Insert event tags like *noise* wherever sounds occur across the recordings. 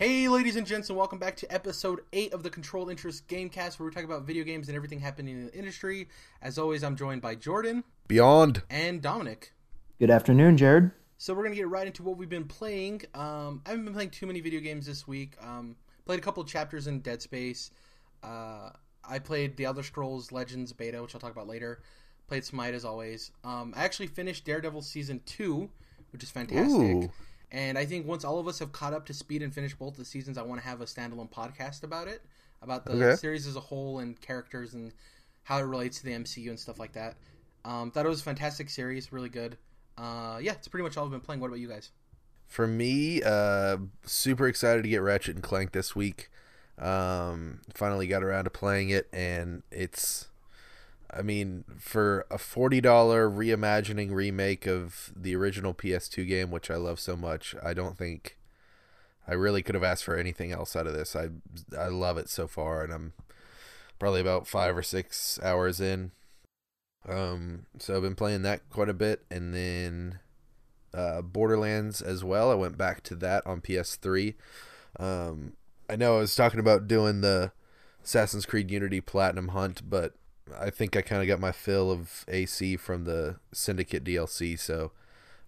Hey, ladies and gents, and welcome back to episode 8 of the Controlled Interest Gamecast, where we talk about video games and everything happening in the industry. As always, I'm joined by Jordan Beyond. and Dominic. Good afternoon, Jared. So we're going to get right into what we've been playing. Um, I haven't been playing too many video games this week. Um, played a couple chapters in Dead Space. Uh, I played The Elder Scrolls Legends beta, which I'll talk about later. Played Smite as always. Um, I actually finished Daredevil Season 2, which is fantastic. Ooh. And I think once all of us have caught up to speed and finished both the seasons, I want to have a standalone podcast about it, about the Okay. series as a whole and characters and how it relates to the MCU and stuff like that. Um, thought it was a fantastic series, really good. Uh, yeah, it's pretty much all I've been playing. What about you guys? For me, uh, super excited to get Ratchet and Clank this week. Um, finally got around to playing it, and it's, I mean, for a forty dollar reimagining remake of the original PS2 game, which I love so much, I don't think I really could have asked for anything else out of this. I I love it so far, and I'm probably about five or six hours in. Um, so I've been playing that quite a bit, and then uh, Borderlands as well. I went back to that on PS3. Um, I know I was talking about doing the Assassin's Creed Unity Platinum Hunt, but I think I kind of got my fill of AC from the Syndicate DLC, so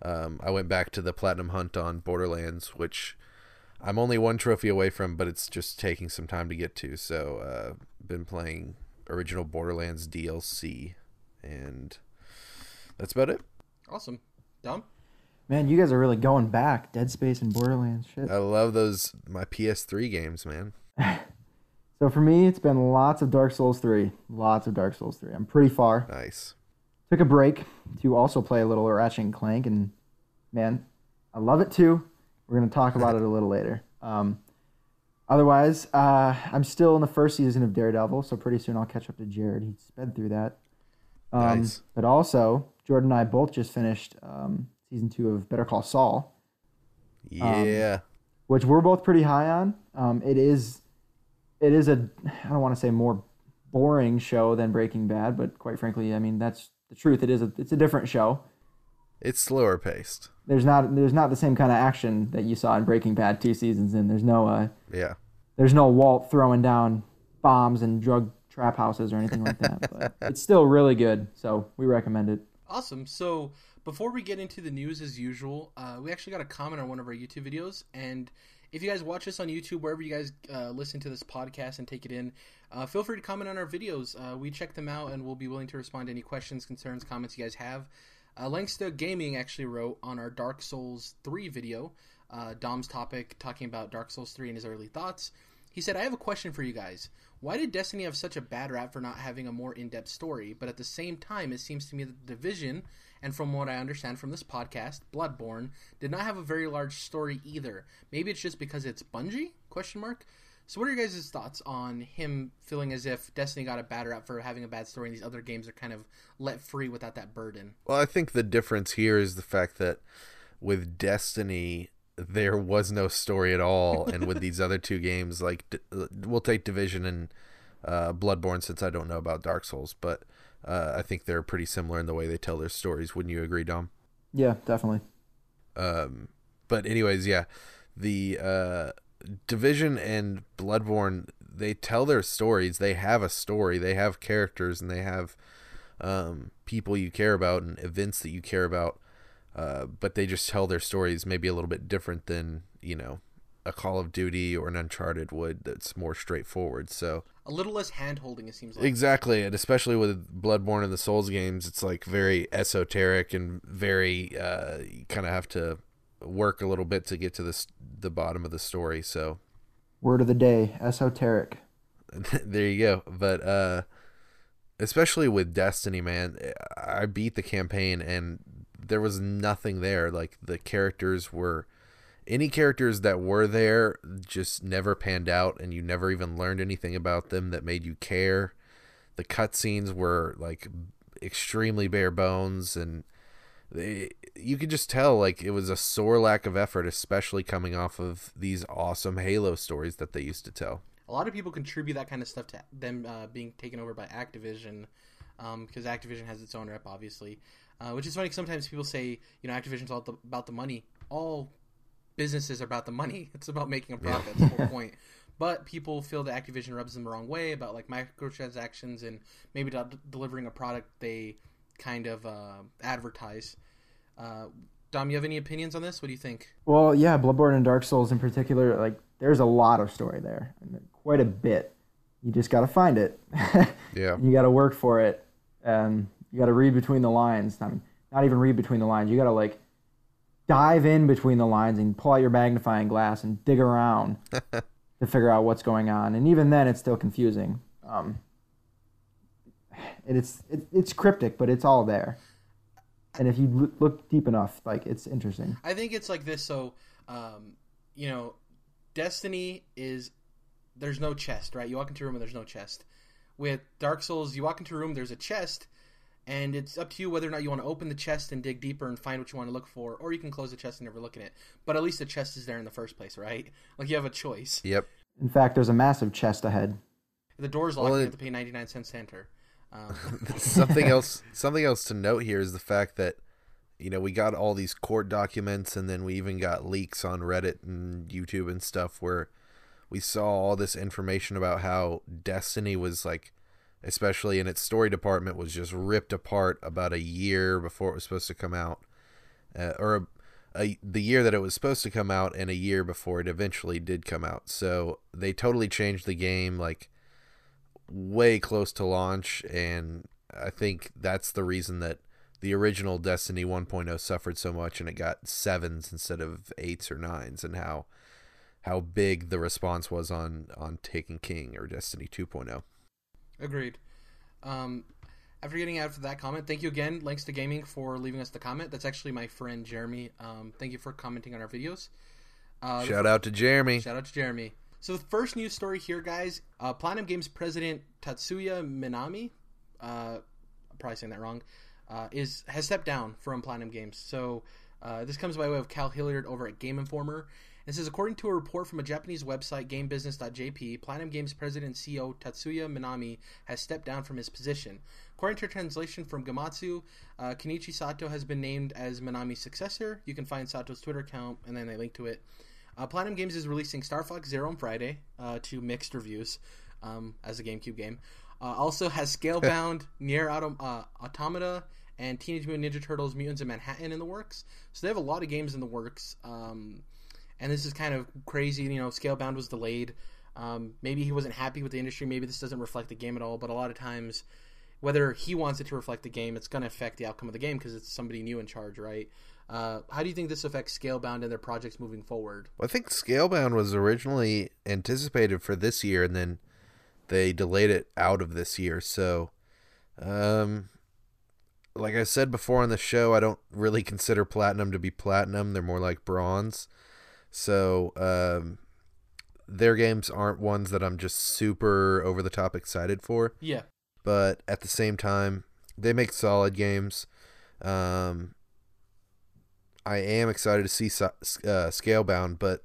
um, I went back to the Platinum Hunt on Borderlands, which I'm only one trophy away from, but it's just taking some time to get to. So, uh, been playing original Borderlands DLC, and that's about it. Awesome. Dom? Man, you guys are really going back. Dead Space and Borderlands. Shit. I love those my PS3 games, man. *laughs* So for me, it's been lots of Dark Souls 3. Lots of Dark Souls 3. I'm pretty far. Nice. Took a break to also play a little Ratchet and Clank, and man, I love it too. We're gonna talk about it a little later. Um, otherwise, uh, I'm still in the first season of Daredevil, so pretty soon I'll catch up to Jared. He sped through that. Um, Nice. But also, Jordan and I both just finished um, season two of Better Call Saul. Yeah. which we're both pretty high on. Um, it is, it is a, I don't want to say more boring show than Breaking Bad, but quite frankly, I mean that's the truth. It is a, it's a different show. it's slower paced. There's not, there's not the same kind of action that you saw in Breaking Bad two seasons in. There's no, uh, Yeah. there's no Walt throwing down bombs and drug trap houses or anything like that. But *laughs* it's still really good, so we recommend it. Awesome. So before we get into the news as usual, uh, we actually got a comment on one of our YouTube videos, and if you guys watch us on YouTube, wherever you guys uh, listen to this podcast and take it in, uh, feel free to comment on our videos. Uh, we check them out, and we'll be willing to respond to any questions, concerns, comments you guys have. Uh, Langston Gaming actually wrote on our Dark Souls 3 video, uh, Dom's topic, talking about Dark Souls 3 and his early thoughts. He said, I have a question for you guys. Why did Destiny have such a bad rap for not having a more in depth story? But at the same time, it seems to me that the Division, and from what I understand from this podcast, Bloodborne, did not have a very large story either. Maybe it's just because it's Bungie? Question mark. So what are your guys' thoughts on him feeling as if Destiny got a bad rap for having a bad story and these other games are kind of let free without that burden? Well, I think the difference here is the fact that with Destiny, there was no story at all, *laughs* and with these other two games, like we'll take Division and uh, Bloodborne, since I don't know about Dark Souls, but uh, I think they're pretty similar in the way they tell their stories. Wouldn't you agree, Dom? Yeah, definitely. Um, but anyways, yeah, the uh, Division and Bloodborne they tell their stories. They have a story. They have characters, and they have um, people you care about and events that you care about. Uh, but they just tell their stories maybe a little bit different than you know a Call of Duty or an Uncharted would. That's more straightforward. So A little less hand holding, it seems like. Exactly, and especially with Bloodborne and the Souls games, it's like very esoteric and very uh, you kind of have to work a little bit to get to this the bottom of the story. So Word of the day: esoteric. *laughs* there you go. But uh, especially with Destiny, man, I beat the campaign and there was nothing there. Like the characters were any characters that were there just never panned out and you never even learned anything about them that made you care. The cutscenes were like extremely bare bones and they, you could just tell like it was a sore lack of effort especially coming off of these awesome Halo stories that they used to tell. a lot of people contribute that kind of stuff to them uh, being taken over by Activision, because Activision has its own rep, obviously. Uh, which is funny. sometimes people say, you know, Activision's all about the money. All businesses are about the money. *laughs* It's about making a profit. That's the whole *laughs* point. But people feel that Activision rubs them the wrong way about like microtransactions and maybe not d- delivering a product they kind of uh, advertise. Uh, Dom, you have any opinions on this? What do you think? Well, yeah, Bloodborne and Dark Souls in particular, like there's a lot of story there, quite a bit. You just got to find it. *laughs* Yeah. You got to work for it, and you got to read between the lines. I mean, not even read between the lines. You got to like dive in between the lines and pull out your magnifying glass and dig around *laughs* to figure out what's going on. And even then, it's still confusing. Um, and it's it, it's cryptic, but it's all there. And if you look deep enough, like it's interesting. I think it's like this. So, um, you know, Destiny is there's no chest, right? You walk into a room and there's no chest. With Dark Souls, you walk into a room, there's a chest, and it's up to you whether or not you want to open the chest and dig deeper and find what you want to look for, or you can close the chest and never look at it. But at least the chest is there in the first place, right? Like you have a choice. Yep. In fact, there's a massive chest ahead. The door's locked, Well, you have to pay 99 cents to enter. Um, *laughs* something else something else to note here is the fact that you know we got all these court documents and then we even got leaks on reddit and youtube and stuff where we saw all this information about how destiny was like especially in its story department was just ripped apart about a year before it was supposed to come out uh, or a, a, the year that it was supposed to come out and a year before it eventually did come out so they totally changed the game like way close to launch and i think that's the reason that the original destiny 1.0 suffered so much and it got sevens instead of eights or nines and how how big the response was on on Taken King or destiny oh. 2.0 Agreed. Um, after getting out of that comment, thank you again, Links to Gaming, for leaving us the comment. That's actually my friend Jeremy. Um, thank you for commenting on our videos. Uh, shout out to jeremy Shout out to Jeremy. So the first news story here, guys. Uh, Platinum Games president Tatsuya Minami, uh, I'm probably saying that wrong, uh, is has stepped down from Platinum Games. So uh, this comes by way of Kyle Hilliard over at Game Informer. It says, according to a report from a Japanese website, GameBusiness.jp, Platinum Games president and CEO Tatsuya Minami has stepped down from his position. According to a translation from Gematsu, uh, Kenichi Sato has been named as Minami's successor. You can find Sato's Twitter account, and then they link to it. Uh, Platinum Games is releasing Star Fox Zero on Friday uh, to mixed reviews um, as a GameCube game. Uh, also has Scalebound, *laughs* Nier Autom- uh, Automata, and Teenage Mutant Ninja Turtles: Mutants in Manhattan in the works. So they have a lot of games in the works. Um, and this is kind of crazy. You know, Scalebound was delayed. Um, maybe he wasn't happy with the industry. Maybe this doesn't reflect the game at all. But a lot of times, whether he wants it to reflect the game, it's going to affect the outcome of the game because it's somebody new in charge, right? Uh, how do you think this affects Scalebound and their projects moving forward? Well, I think Scalebound was originally anticipated for this year, and then they delayed it out of this year. So, um, like I said before on the show, I don't really consider platinum to be platinum. They're more like bronze. So, um, their games aren't ones that I'm just super over the top excited for. Yeah, But at the same time, they make solid games. Um, I am excited to see uh, Scalebound, but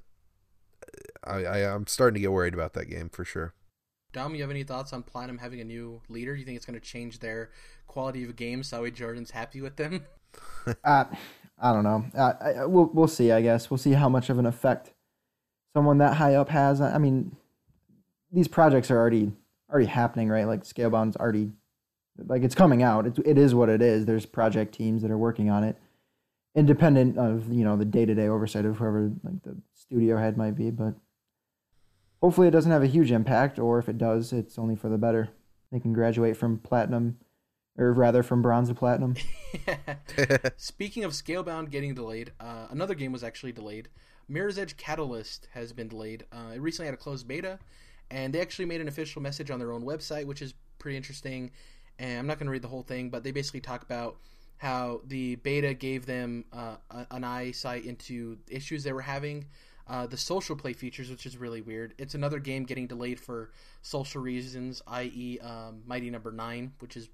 I, I I'm starting to get worried about that game for sure. Dom, you have any thoughts on Platinum having a new leader? Do you think it's going to change their quality of games? That way, Jordan's happy with them. *laughs* *laughs* Uh, I don't know. I, I- we'll we'll see. I guess we'll see how much of an effect someone that high up has. I mean, these projects are already already happening, right? Like Scalebound's already like it's coming out. It, it is what it is. There's project teams that are working on it, independent of you know the day to day oversight of whoever like the studio head might be. But hopefully, it doesn't have a huge impact, or if it does, it's only for the better. They can graduate from platinum, or rather from bronze to platinum. *laughs* Speaking of Scalebound getting delayed, uh, another game was actually delayed. Mirror's Edge Catalyst has been delayed. Uh, it recently had a closed beta, and they actually made an official message on their own website, which is pretty interesting. And I'm not going to read the whole thing, but they basically talk about how the beta gave them uh, an eyesight into issues they were having. Uh, the social play features, which is really weird. It's another game getting delayed for social reasons, i.e., um, Mighty Number Nine, which is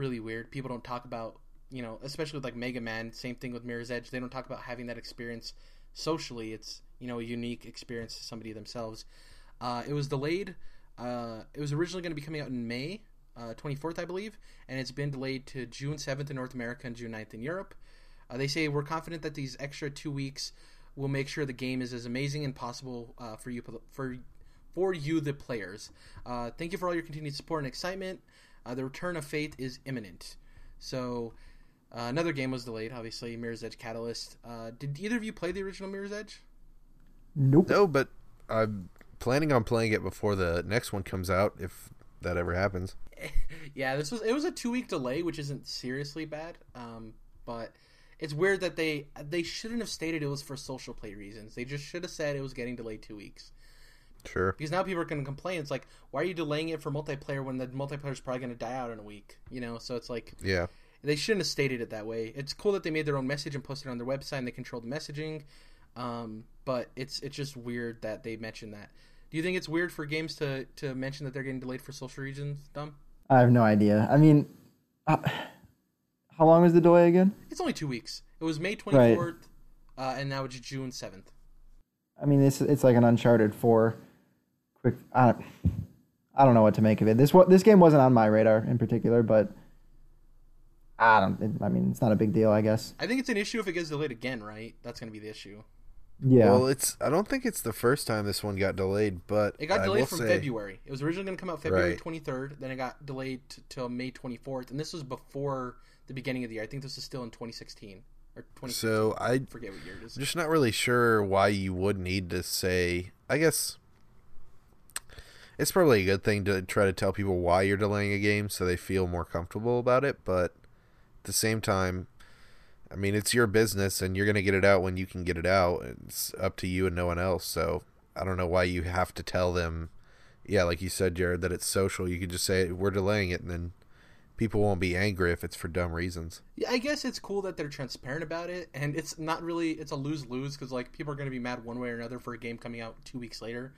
really weird. People don't talk about, you know, especially with like Mega Man. Same thing with Mirror's Edge. They don't talk about having that experience socially. It's you know a unique experience to somebody themselves. Uh, it was delayed. Uh, it was originally going to be coming out in May uh, 24th, I believe, and it's been delayed to June 7th in North America and June 9th in Europe. Uh, they say we're confident that these extra two weeks we'll make sure the game is as amazing and possible uh, for you for for you the players. Uh, thank you for all your continued support and excitement. Uh, the return of Faith is imminent. So uh, another game was delayed, obviously. Mirror's Edge Catalyst. Uh, did either of you play the original Mirror's Edge? Nope. No, but I'm planning on playing it before the next one comes out, if that ever happens. *laughs* yeah, this was it was a two week delay, which isn't seriously bad. Um, but it's weird that they they shouldn't have stated it was for social play reasons. They just should have said it was getting delayed two weeks. Sure. Because now people are going to complain. It's like, why are you delaying it for multiplayer when the multiplayer is probably going to die out in a week? You know, so it's like, yeah, they shouldn't have stated it that way. It's cool that they made their own message and posted it on their website and they controlled the messaging. Um, but it's it's just weird that they mentioned that. Do you think it's weird for games to to mention that they're getting delayed for social reasons? Dom. I have no idea. I mean, uh, how long was the delay again? It's only two weeks. It was May twenty fourth, right. uh, and now it's June seventh. I mean, it's it's like an Uncharted four. Quick, I don't, I don't know what to make of it. This this game wasn't on my radar in particular, but I don't. I mean, it's not a big deal, I guess. I think it's an issue if it gets delayed again, right? That's going to be the issue. Yeah. Well, it's. I don't think it's the first time this one got delayed, but it got delayed from say... February. It was originally going to come out February twenty right. third. Then it got delayed t- till May twenty fourth, and this was before the beginning of the year. I think this is still in twenty sixteen or twenty. So I forget what year it is. I'm just not really sure why you would need to say. I guess it's probably a good thing to try to tell people why you're delaying a game so they feel more comfortable about it. But at the same time, I mean, it's your business and you're going to get it out when you can get it out. It's up to you and no one else. So I don't know why you have to tell them, yeah, like you said, Jared, that it's social. You could just say, we're delaying it, and then people won't be angry if it's for dumb reasons. Yeah, I guess it's cool that they're transparent about it. And it's not really, it's a lose lose because, like, people are going to be mad one way or another for a game coming out two weeks later.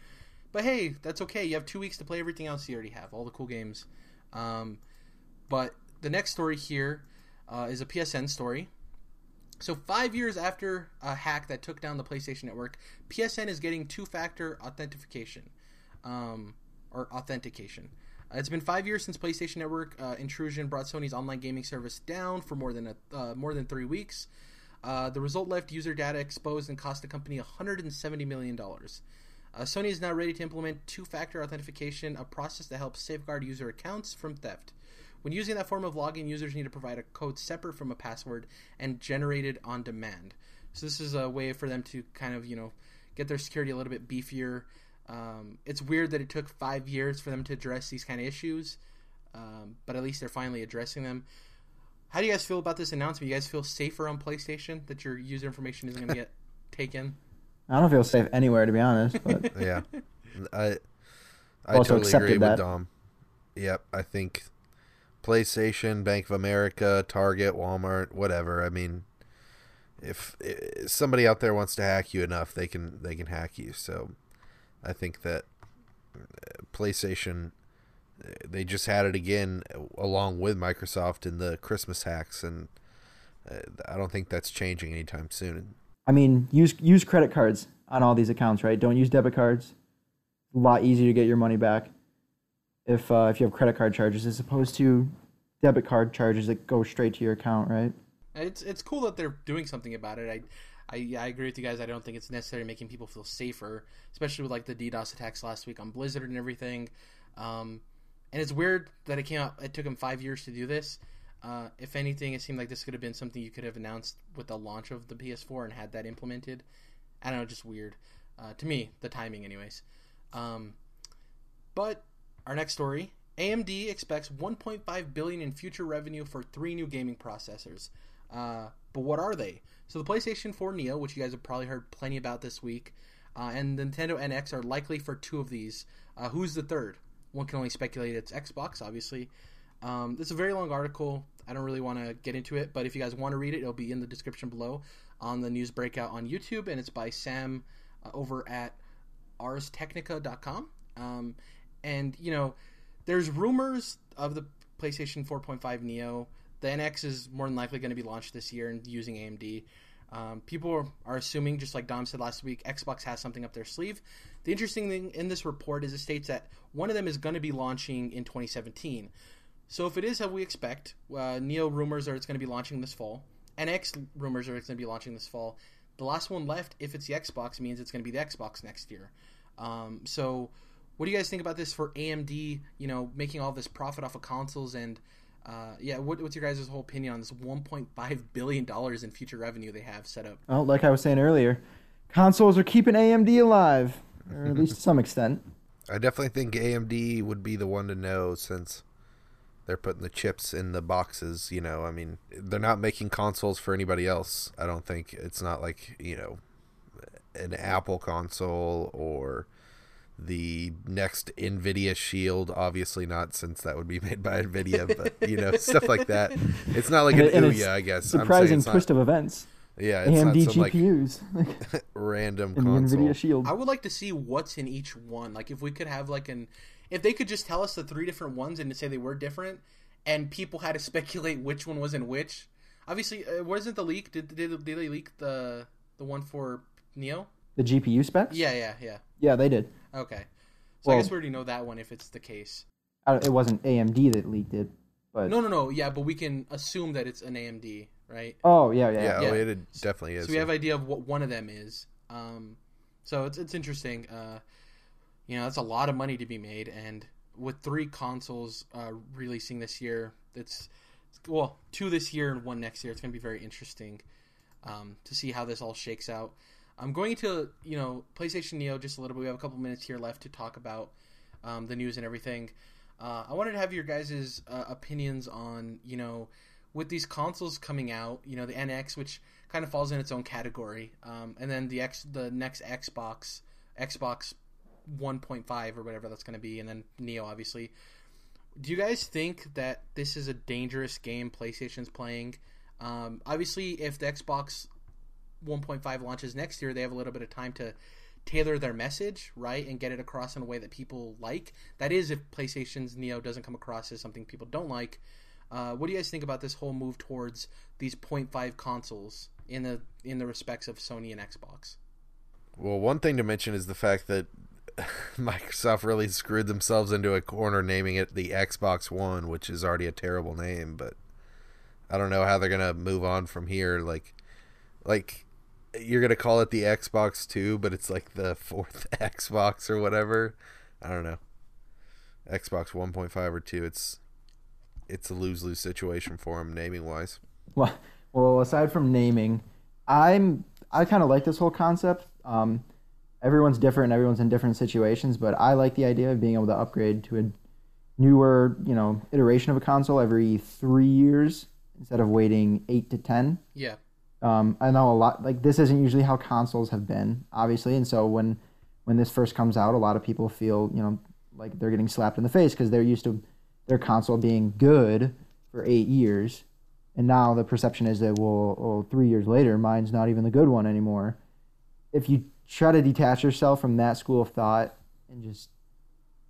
But hey, that's okay. You have two weeks to play everything else you already have, all the cool games. Um, but the next story here uh, is a PSN story. So, five years after a hack that took down the PlayStation Network, PSN is getting two factor authentication. Um, or authentication. Uh, it's been five years since PlayStation Network uh, intrusion brought Sony's online gaming service down for more than a, uh, more than three weeks. Uh, the result left user data exposed and cost the company 170 million dollars. Uh, Sony is now ready to implement two factor authentication, a process that helps safeguard user accounts from theft. When using that form of login, users need to provide a code separate from a password and generated on demand. So this is a way for them to kind of you know get their security a little bit beefier. Um, it's weird that it took five years for them to address these kind of issues, um, but at least they're finally addressing them. How do you guys feel about this announcement? You guys feel safer on PlayStation that your user information isn't going *laughs* to get taken? I don't feel safe anywhere to be honest. But *laughs* yeah, I I also totally agree that. with Dom. Yep, I think PlayStation, Bank of America, Target, Walmart, whatever. I mean, if, if, somebody out there wants to hack you enough, they can they can hack you. So I think that uh, PlayStation they just had it again along with Microsoft in the Christmas hacks and uh, I don't think that's changing anytime soon. I mean, use use credit cards on all these accounts, right? Don't use debit cards. A lot easier to get your money back if uh, if you have credit card charges as opposed to debit card charges that go straight to your account, right? It's it's cool that they're doing something about it. I. I, I agree with you guys. I don't think it's necessary making people feel safer, especially with like the DDoS attacks last week on Blizzard and everything. Um, and it's weird that it came out. It took them five years to do this. Uh, if anything, it seemed like this could have been something you could have announced with the launch of the PS4 and had that implemented. I don't know, just weird uh, to me. The timing, anyways. Um, but our next story AMD expects 1.5 billion in future revenue for three new gaming processors. Uh, but what are they? So the PlayStation 4 Neo, which you guys have probably heard plenty about this week, uh, and Nintendo NX are likely for two of these. Uh, who's the third? One can only speculate it's Xbox, obviously. Um, this is a very long article. I don't really want to get into it, but if you guys want to read it, it'll be in the description below on the news breakout on YouTube, and it's by Sam uh, over at arstechnica.com. Um, and you know, there's rumors of the PlayStation 4.5 Neo. The NX is more than likely going to be launched this year and using AMD. Um, people are assuming, just like Dom said last week, Xbox has something up their sleeve. The interesting thing in this report is it states that one of them is going to be launching in 2017. So if it is how we expect, uh, Neo rumors are it's going to be launching this fall. NX rumors are it's going to be launching this fall. the last one left, if it's the Xbox, means it's going to be the Xbox next year. Um, so, what do you guys think about this for AMD? You know, making all this profit off of consoles and uh, yeah, what, what's your guys' whole opinion on this 1.5 billion dollars in future revenue they have set up? Well, like I was saying earlier, consoles are keeping AMD alive, or at least to some *laughs* extent. I definitely think AMD would be the one to know since they're putting the chips in the boxes. You know, I mean, they're not making consoles for anybody else. I don't think it's not like you know an Apple console or the next Nvidia Shield. Obviously not, since that would be *laughs* made by Nvidia. But you know, stuff like that. It's not like an And it's Ouya, I guess. Surprising I'm twist it's of events. yeah, it's AMD not some like GPUs *laughs* random in console. Nvidia Shield. I would like to see what's in each one. Like if we could have like an, if they could just tell us the three different ones and to say they were different, and people had to *laughs* speculate which one was in which. Obviously, uh, wasn't the leak? Did, did did they leak the the one for Neo? The GPU specs? Yeah, yeah, yeah. Yeah, they did. Okay, so I guess we already know that one if it's the case. Uh, It wasn't AMD that leaked it, but No, no, no. Yeah, but we can assume that it's an AMD, right? oh yeah, yeah, Yeah, yeah. oh, Yeah. it definitely is. So we have idea of what one of them is. Um, so it's it's interesting. Uh, you know, that's a lot of money to be made, and with three consoles uh, releasing this year, it's well two this year and one next year. It's going to be very interesting um, to see how this all shakes out. I'm going to you know PlayStation Neo just a little bit. We have a couple minutes here left to talk about um, the news and everything. Uh, I wanted to have your guys' uh, opinions on you know with these consoles coming out, you know the NX, which kind of falls in its own category, um, and then the X, the next Xbox, Xbox 1.5 or whatever that's going to be, and then Neo, obviously. Do you guys think that this is a dangerous game PlayStation's playing? Um, obviously, if the Xbox 1.5 launches next year, they have a little bit of time to tailor their message, right, and get it across in a way that people like. That is, if PlayStation's Neo doesn't come across as something people don't like. Uh, what do you guys think about this whole move towards these 0.5 consoles in the in the respects of Sony and Xbox? Well, one thing to mention is the fact that *laughs* Microsoft really screwed themselves into a corner naming it the Xbox One, which is already a terrible name, but I don't know how they're to move on from here like like you're to call it the Xbox 2, but it's like the *laughs* fourth *laughs* Xbox or whatever. I don't know. Xbox 1.5 or 2, it's it's a lose-lose situation for them naming wise. Well, well, aside from naming, I'm I kind of like this whole concept. Um, everyone's different, everyone's in different situations, but I like the idea of being able to upgrade to a newer, you know, iteration of a console every three years instead of waiting eight to ten. Yeah, Um, I know a lot like this isn't usually how consoles have been, obviously, and so when when this first comes out, a lot of people feel you know like they're getting slapped in the face because they're used to their console being good for eight years, and now the perception is that well, well, three years later, mine's not even the good one anymore. If you try to detach yourself from that school of thought and just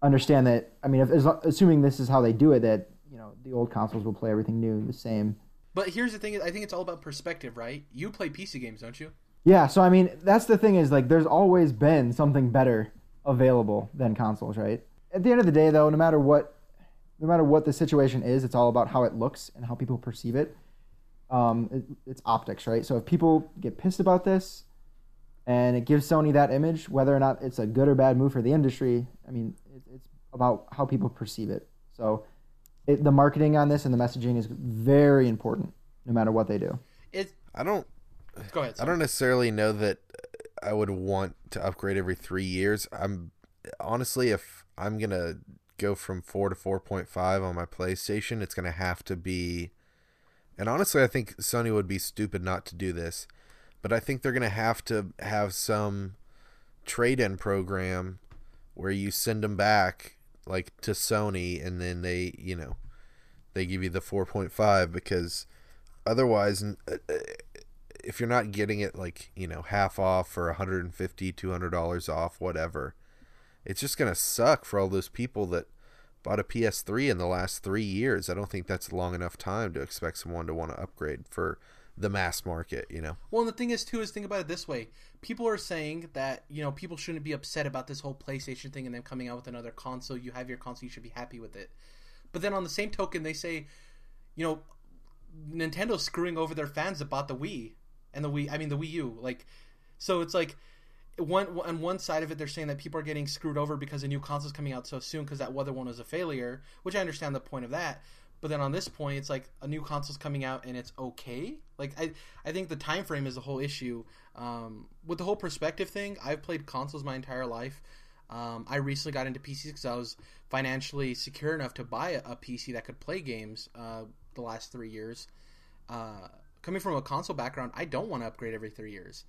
understand that, I mean, if, as, assuming this is how they do it, that you know the old consoles will play everything new the same. but here's the thing: I think it's all about perspective, right? You play PC games, don't you? Yeah, so I mean, that's the thing is like there's always been something better available than consoles, right? At the end of the day though, no matter what no matter what the situation is, it's all about how it looks and how people perceive it. Um, it, it's optics, right? So if people get pissed about this and it gives Sony that image, whether or not it's a good or bad move for the industry, I mean, it, it's about how people perceive it. So it, the marketing on this and the messaging is very important, no matter what they do. It. I don't Go ahead. I don't necessarily know that I would want to upgrade every three years. I'm honestly, if I'm gonna go from four to four point five on my PlayStation, it's gonna have to be. And honestly, I think Sony would be stupid not to do this, but I think they're gonna have to have some trade-in program where you send them back like to Sony, and then they, you know, they give you the four point five because otherwise uh, uh, if you're not getting it like you know half off or 150 200 dollars off whatever it's just gonna suck for all those people that bought a ps3 in the last three years. I don't think that's long enough time to expect someone to want to upgrade for the mass market you know Well, and the thing is too is think about it this way: people are saying that you know people shouldn't be upset about this whole PlayStation thing and them coming out with another console. You have your console, you should be happy with it. But then on the same token, they say, you know, Nintendo's screwing over their fans that bought the Wii. and the Wii. I mean the Wii U. Like, so it's like one on one side of it, they're saying that people are getting screwed over because a new console's coming out so soon because that other one was a failure, which I understand the point of that. But then on this point, it's like a new console's coming out and it's okay. Like I, I think the time frame is the whole issue. Um, with the whole perspective thing, I've played consoles my entire life. Um, I recently got into PCs because I was financially secure enough to buy a, a PC that could play games. Uh, the last three years, uh, coming from a console background, I don't want to upgrade every three years.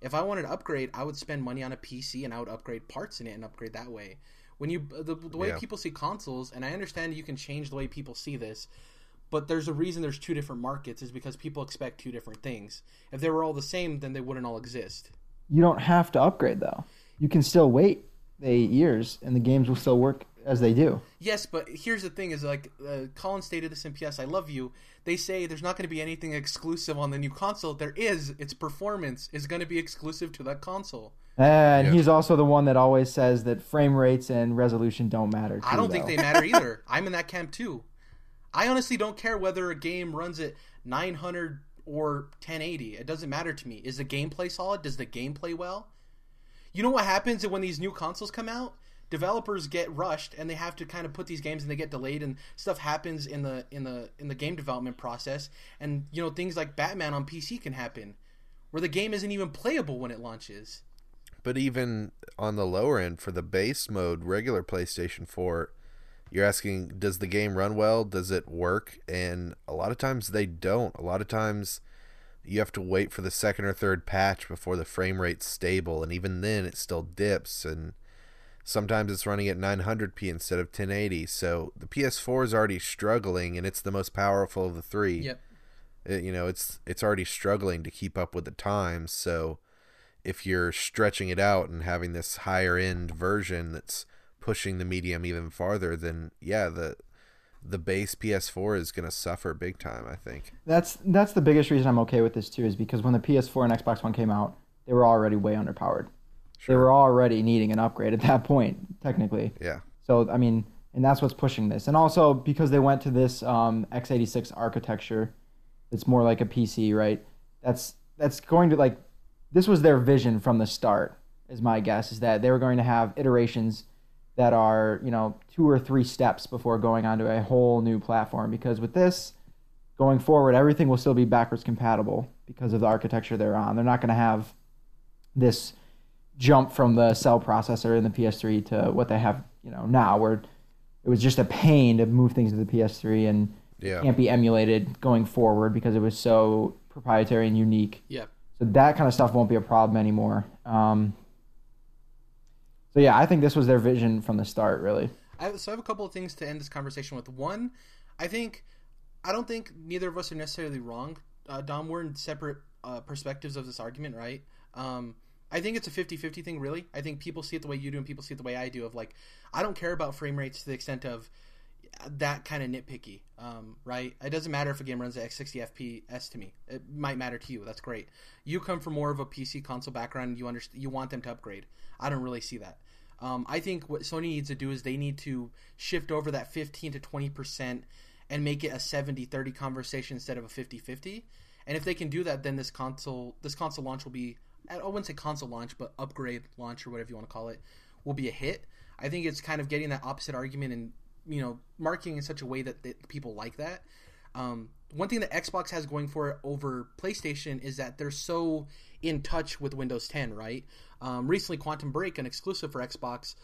If I wanted to upgrade, I would spend money on a PC and I would upgrade parts in it and upgrade that way. When you the, the way Yeah. people see consoles, and I understand you can change the way people see this, but there's a reason there's two different markets is because people expect two different things. If they were all the same, then they wouldn't all exist. You don't have to upgrade though. You can still wait the eight years, and the games will still work as they do. Yes, but here's the thing: is like uh, Colin stated this in PS. I love you. They say there's not going to be anything exclusive on the new console. There is. Its performance is going to be exclusive to that console. And Yeah. he's also the one that always says that frame rates and resolution don't matter. I don't think they matter *laughs* either. I'm in that camp too. I honestly don't care whether a game runs at 900 or 1080. It doesn't matter to me. Is the gameplay solid? Does the game play well? You know what happens when these new consoles come out? Developers get rushed and they have to kind of put these games and they get delayed and stuff happens in the in the in the game development process and you know things like Batman on PC can happen where the game isn't even playable when it launches. But even on the lower end for the base mode, regular PlayStation 4, you're asking, does the game run well? Does it work? And a lot of times they don't. A lot of times you have to wait for the second or third patch before the frame rate's stable. And even then, it still dips. And sometimes it's running at 900p instead of 1080. So the PS4 is already struggling, and it's the most powerful of the three Yep. it, you know it's it's already struggling to keep up with the times so if you're stretching it out and having this higher end version that's pushing the medium even farther then yeah the the base PS4 is going to suffer big time I think That's that's the biggest reason I'm okay with this too, is because when the PS4 and Xbox One came out, they were already way underpowered. They were already needing an upgrade at that point, technically. yeah So I mean, and that's what's pushing this. And also because they went to this um, x86 architecture, it's more like a PC, right? That's that's going to like this was their vision from the start. Is my guess is that they were going to have iterations that are you know two or three steps before going onto a whole new platform. Because with this, going forward, everything will still be backwards compatible because of the architecture they're on. They're not going to have this jump from the cell processor in the PS3 to what they have, you know, now, where it was just a pain to move things to the PS3 and yeah can't be emulated going forward because it was so proprietary and unique. Yep. So that kind of stuff won't be a problem anymore. Um, so yeah, I think this was their vision from the start, really. I, so I have a couple of things to end this conversation with. One, I think I don't think neither of us are necessarily wrong. Uh, Dom, we're in separate uh, perspectives of this argument, right? Um, I think it's a 50-50 thing, really. I think people see it the way you do and people see it the way I do. Of like, I don't care about frame rates to the extent of that kind of nitpicky, um, right? It doesn't matter if a game runs at X sixty FPS to me. It might matter to you. That's great. You come from more of a PC console background. You understand. You want them to upgrade. I don't really see that. Um, I think what Sony needs to do is they need to shift over that 15 to 20 percent and make it a 70-30 conversation instead of a 50-50. And if they can do that, then this console this console launch will be I wouldn't say console launch, but upgrade launch or whatever you want to call it will be a hit. I think it's kind of getting that opposite argument and you know marketing in such a way that, that people like that. Um, one thing that Xbox has going for it over PlayStation is that they're so in touch with Windows 10, right? Um, recently, Quantum Break, an exclusive for Xbox,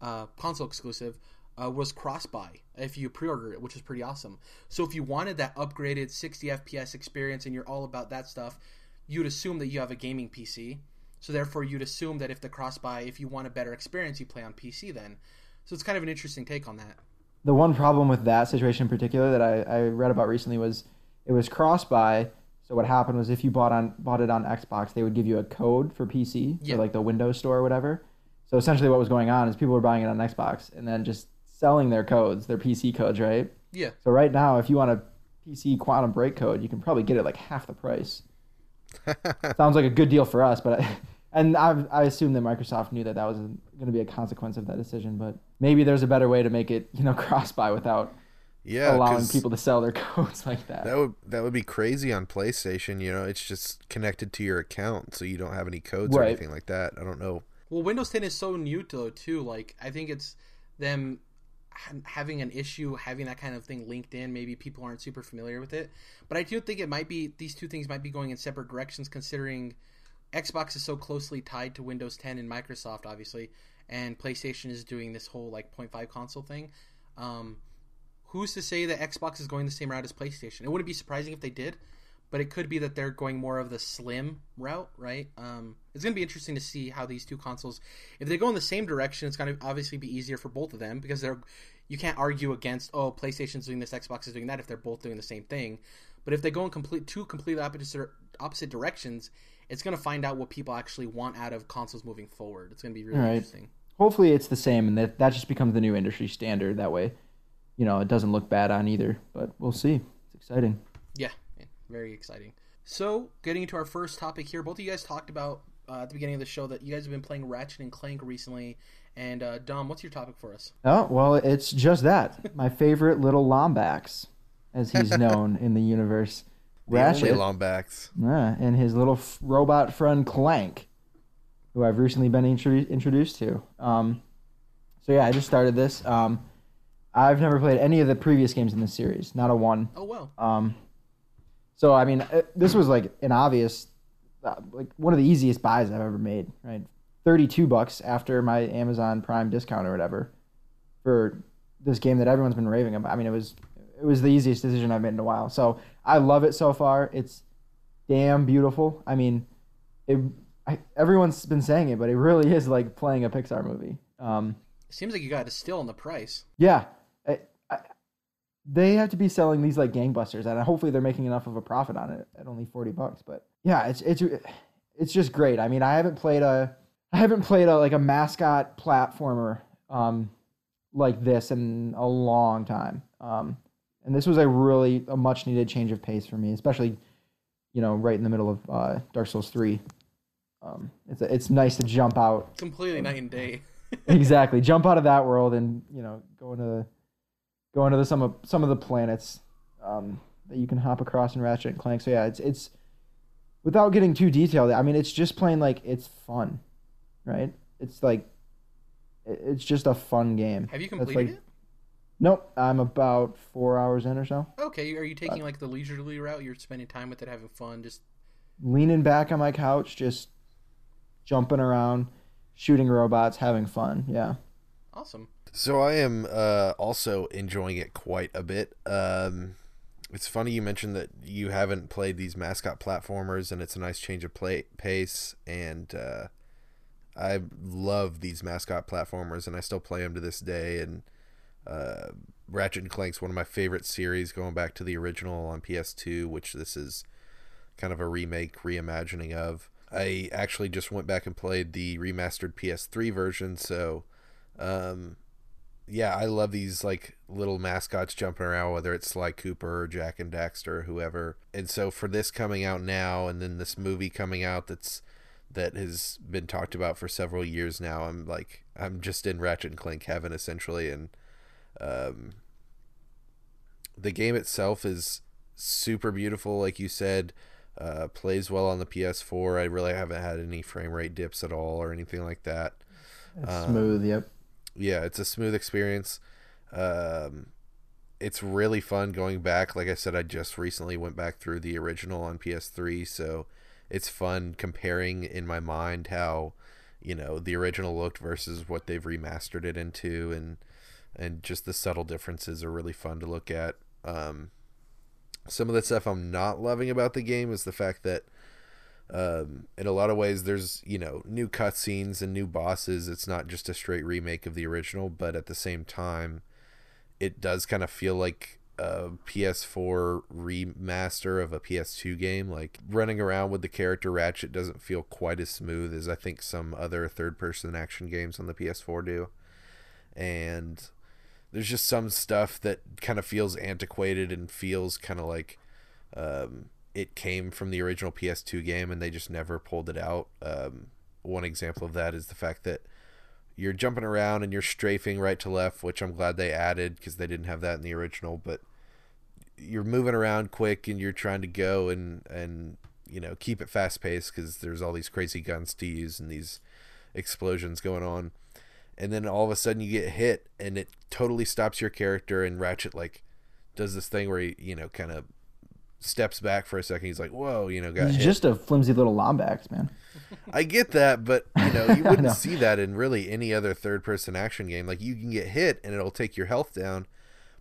uh, console exclusive, uh, was cross buy if you pre-order it, which is pretty awesome. So if you wanted that upgraded 60 FPS experience and you're all about that stuff, you'd assume that you have a gaming PC. So therefore, you'd assume that if the cross buy, if you want a better experience, you play on PC then. So it's kind of an interesting take on that. The one problem with that situation in particular that I, I read about recently was it was cross buy. So what happened was if you bought on bought it on Xbox, they would give you a code for PC, Yeah. so like the Windows Store or whatever. So essentially, what was going on is people were buying it on Xbox and then just selling their codes, their PC codes, right? Yeah. So right now, if you want a PC Quantum Break code, you can probably get it like half the price. *laughs* Sounds like a good deal for us, but I, *laughs* and I, I assume that Microsoft knew that that was going to be a consequence of that decision. But maybe there's a better way to make it, you know, *laughs* cross buy without Yeah, allowing people to sell their codes like that. that would that would be crazy on PlayStation. You know, it's just connected to your account, so you don't have any codes or anything like that. I don't know. Well, Windows 10 is so new though too. Like I think it's them ha- having an issue having that kind of thing linked in. Maybe people aren't super familiar with it, but I do think it might be these two things might be going in separate directions considering Xbox is so closely tied to Windows 10 and Microsoft, obviously, and PlayStation is doing this whole like 0.5 console thing. Um, who's to say that Xbox is going the same route as PlayStation? It wouldn't be surprising if they did, but it could be that they're going more of the slim route, right? Um, it's going to be interesting to see how these two consoles, if they go in the same direction, it's going to obviously be easier for both of them because they're you can't argue against oh PlayStation's doing this, Xbox is doing that if they're both doing the same thing. But if they go in complete two completely opposite opposite directions, it's going to find out what people actually want out of consoles moving forward. It's going to be really Right. interesting. Hopefully, it's the same, and that that just becomes the new industry standard. That way, you know, it doesn't look bad on either. But we'll see. It's exciting. Yeah, yeah, very exciting. So, getting into our first topic here, both of you guys talked about uh, at the beginning of the show that you guys have been playing Ratchet and Clank recently. And uh, Dom, what's your topic for us? Oh well, it's just that. *laughs* My favorite little Lombax, as he's *laughs* known in the universe, The Ratchet, only Lombax. yeah, and his little f- robot friend Clank, who I've recently been intro- introduced to. Um, so yeah, I just started this. Um, I've never played any of the previous games in this series, not a one. Oh well, Um, so I mean, this was like an obvious, uh, like one of the easiest buys I've ever made. Right, thirty-two bucks after my Amazon Prime discount or whatever for this game that everyone's been raving about. I mean, it was it was the easiest decision I've made in a while. So I love it so far. It's damn beautiful. I mean, it. I, everyone's been saying it, but it really is like playing a Pixar movie. Um, seems like you got a steal on the price. yeah, they have to be selling these like gangbusters, and hopefully they're making enough of a profit on it at only forty bucks. But yeah, it's it's it's just great. I mean, I haven't played a I haven't played a like a mascot platformer um, like this in a long time, um, and this was a really a much needed change of pace for me, especially you know right in the middle of uh, Dark Souls three. Um, it's a, it's nice to jump out Completely night and day. exactly jump out of that world and you know go into the go into the, some of some of the planets um, that you can hop across in Ratchet and Clank. So yeah, it's it's without getting too detailed. I mean, it's just plain like it's fun, right? It's like it- it's just a fun game. Have you completed like- it? Nope, I'm about four hours in or so, Okay, are you taking like the leisurely route? You're spending time with it, having fun, just leaning back on my couch, just jumping around, shooting robots, having fun. Yeah. awesome. So I am uh, also enjoying it quite a bit. Um, it's funny you mentioned that you haven't played these mascot platformers, and it's a nice change of play pace. And uh, I love these mascot platformers, and I still play them to this day. And uh, Ratchet and Clank's one of my favorite series, going back to the original on PS2, which this is kind of a remake, reimagining of. I actually just went back and played the remastered PS3 version, so um, yeah, I love these like little mascots jumping around, whether it's Sly Cooper or Jak and Daxter or whoever. And so for this coming out now, and then this movie coming out that's that has been talked about for several years now, I'm like I'm just in Ratchet and Clank heaven essentially, and um, the game itself is super beautiful, like you said. Uh, plays well on the PS4. I really haven't had any frame rate dips at all or anything like that. It's Um, smooth. Yep. Yeah, it's a smooth experience. Um, it's really fun going back. Like I said, I just recently went back through the original on PS3, so it's fun comparing in my mind how you know the original looked versus what they've remastered it into, and and just the subtle differences are really fun to look at. Um, some of the stuff I'm not loving about the game is the fact that um, in a lot of ways there's you know new cutscenes and new bosses. It's not just a straight remake of the original but at the same time it does kind of feel like a ps4 remaster of a ps2 game. Like running around with the character ratchet doesn't feel quite as smooth as i think some other third person action games on the ps4 do. And there's just some stuff that kind of feels antiquated and feels kind of like um, it came from the original PS2 game and they just never pulled it out. Um, one example of that is the fact that you're jumping around and you're strafing right to left, which I'm glad they added because they didn't have that in the original. But you're moving around quick and you're trying to go and and you know keep it fast paced because there's all these crazy guns to use and these explosions going on. And then all of a sudden you get hit and it totally stops your character and Ratchet like does this thing where he you know kind of steps back for a second. He's like, "Whoa," you know, got He's just a flimsy little Lombax, man. I get that, but you know, you *laughs* wouldn't know. see that in really any other third person action game. Like you can get hit and it'll take your health down,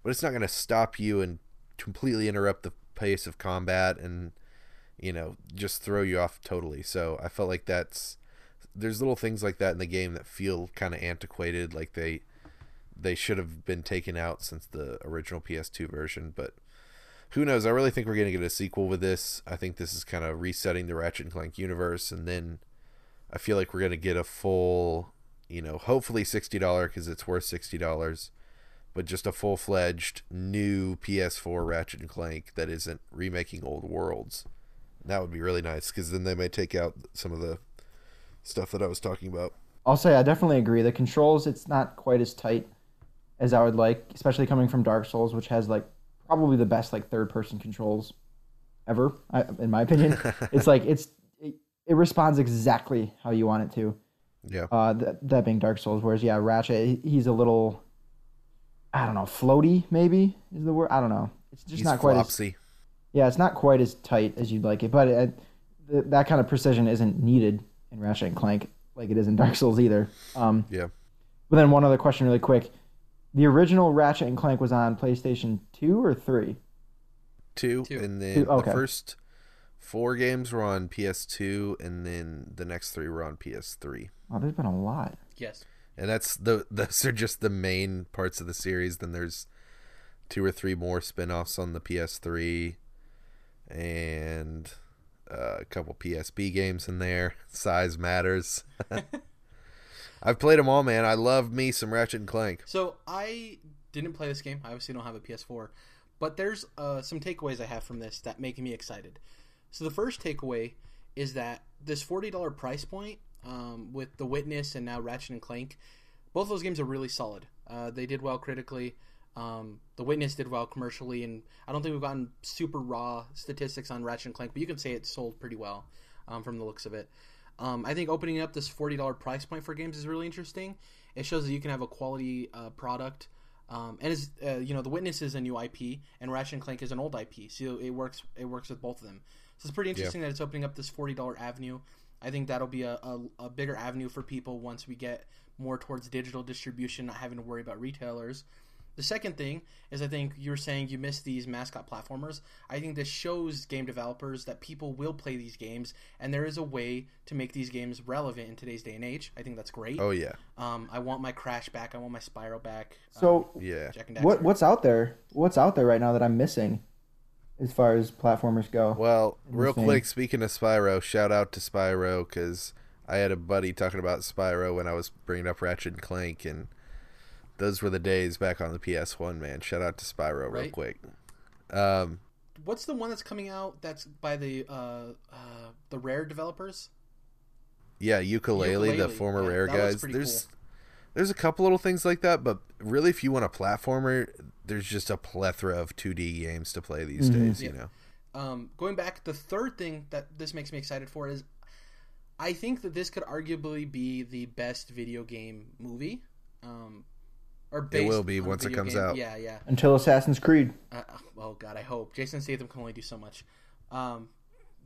but it's not going to stop you and completely interrupt the pace of combat and you know, just throw you off totally. So I felt like that's there's little things like that in the game that feel kind of antiquated like they they should have been taken out since the original PS2 version, but who knows? I really think we're going to get a sequel with this. I think this is kind of resetting the Ratchet and Clank universe, and then I feel like we're going to get a full, you know, hopefully sixty dollar because it's worth sixty dollars, but just a full fledged new PS4 Ratchet and Clank that isn't remaking old worlds. That would be really nice because then they may take out some of the stuff that I was talking about. I'll say I definitely agree. The controls, it's not quite as tight as I would like, especially coming from Dark Souls, which has like probably the best like third person controls ever, I, in my opinion. *laughs* it's like it's it, it responds exactly how you want it to. Yeah. Uh, th- that being Dark Souls, whereas yeah, Ratchet, he's a little, I don't know, floaty maybe is the word. I don't know. It's just He's not quite as flopsy. yeah, it's not quite as tight as you'd like it, but it, th- that kind of precision isn't needed in Ratchet and Clank like it is in Dark Souls either. Um, Yeah. but then one other question, really quick: the original Ratchet and Clank was on PlayStation Two or Three? Two, Two. and then Two, okay. the first four games were on PS2, and then the next three were on PS3. Oh, there's been a lot. Yes. And that's the those are just the main parts of the series. Then there's two or three more spin-offs on the PS3 and uh, a couple PSP games in there. *laughs* Size matters. *laughs* *laughs* I've played them all, man. I love me some Ratchet and Clank. So I didn't play this game. I obviously don't have a PS4, but there's uh, some takeaways I have from this that make me excited. So the first takeaway is that this forty dollar price point um, with The Witness and now Ratchet and Clank, both those games are really solid. Uh, they did well critically. Um, the Witness did well commercially, and I don't think we've gotten super raw statistics on Ratchet and Clank, but you can say it sold pretty well um, from the looks of it. Um, I think opening up this forty dollar price point for games is really interesting. It shows that you can have a quality uh, product, um, and is uh, you know the Witness is a new IP, and Ratchet and Clank is an old IP, so it works it works with both of them. So it's pretty interesting that it's opening up this forty dollar avenue. I think that'll be a, a, a bigger avenue for people once we get more towards digital distribution, not having to worry about retailers. The second thing is I think you were saying you miss these mascot platformers. I think this shows game developers that people will play these games, and there is a way to make these games relevant in today's day and age. I think that's great. Oh yeah, Um, I want my Crash back. I want my Spyro back. So yeah. Jak and what what's out there? What's out there right now that I'm missing, as far as platformers go? Well, real this vein. quick, speaking of Spyro, shout out to Spyro because I had a buddy talking about Spyro when I was bringing up Ratchet and Clank, and those were the days back on the PS1. Man, shout out to Spyro real quick. Um, What's the one that's coming out? That's by the uh, uh, the Rare developers. yeah, Yooka-Laylee, the former yeah, Rare guys. There's cool. there's a couple little things like that, but really, if you want a platformer, there's just a plethora of 2D games to play these Mhm. days. Yeah. You know, Um, going back, the third thing that this makes me excited for is I think that this could arguably be the best video game movie. Um, or based will be on once it comes game- out. Yeah, yeah. Until Assassin's Creed. Uh, oh God, I hope Jason Statham can only do so much. Um,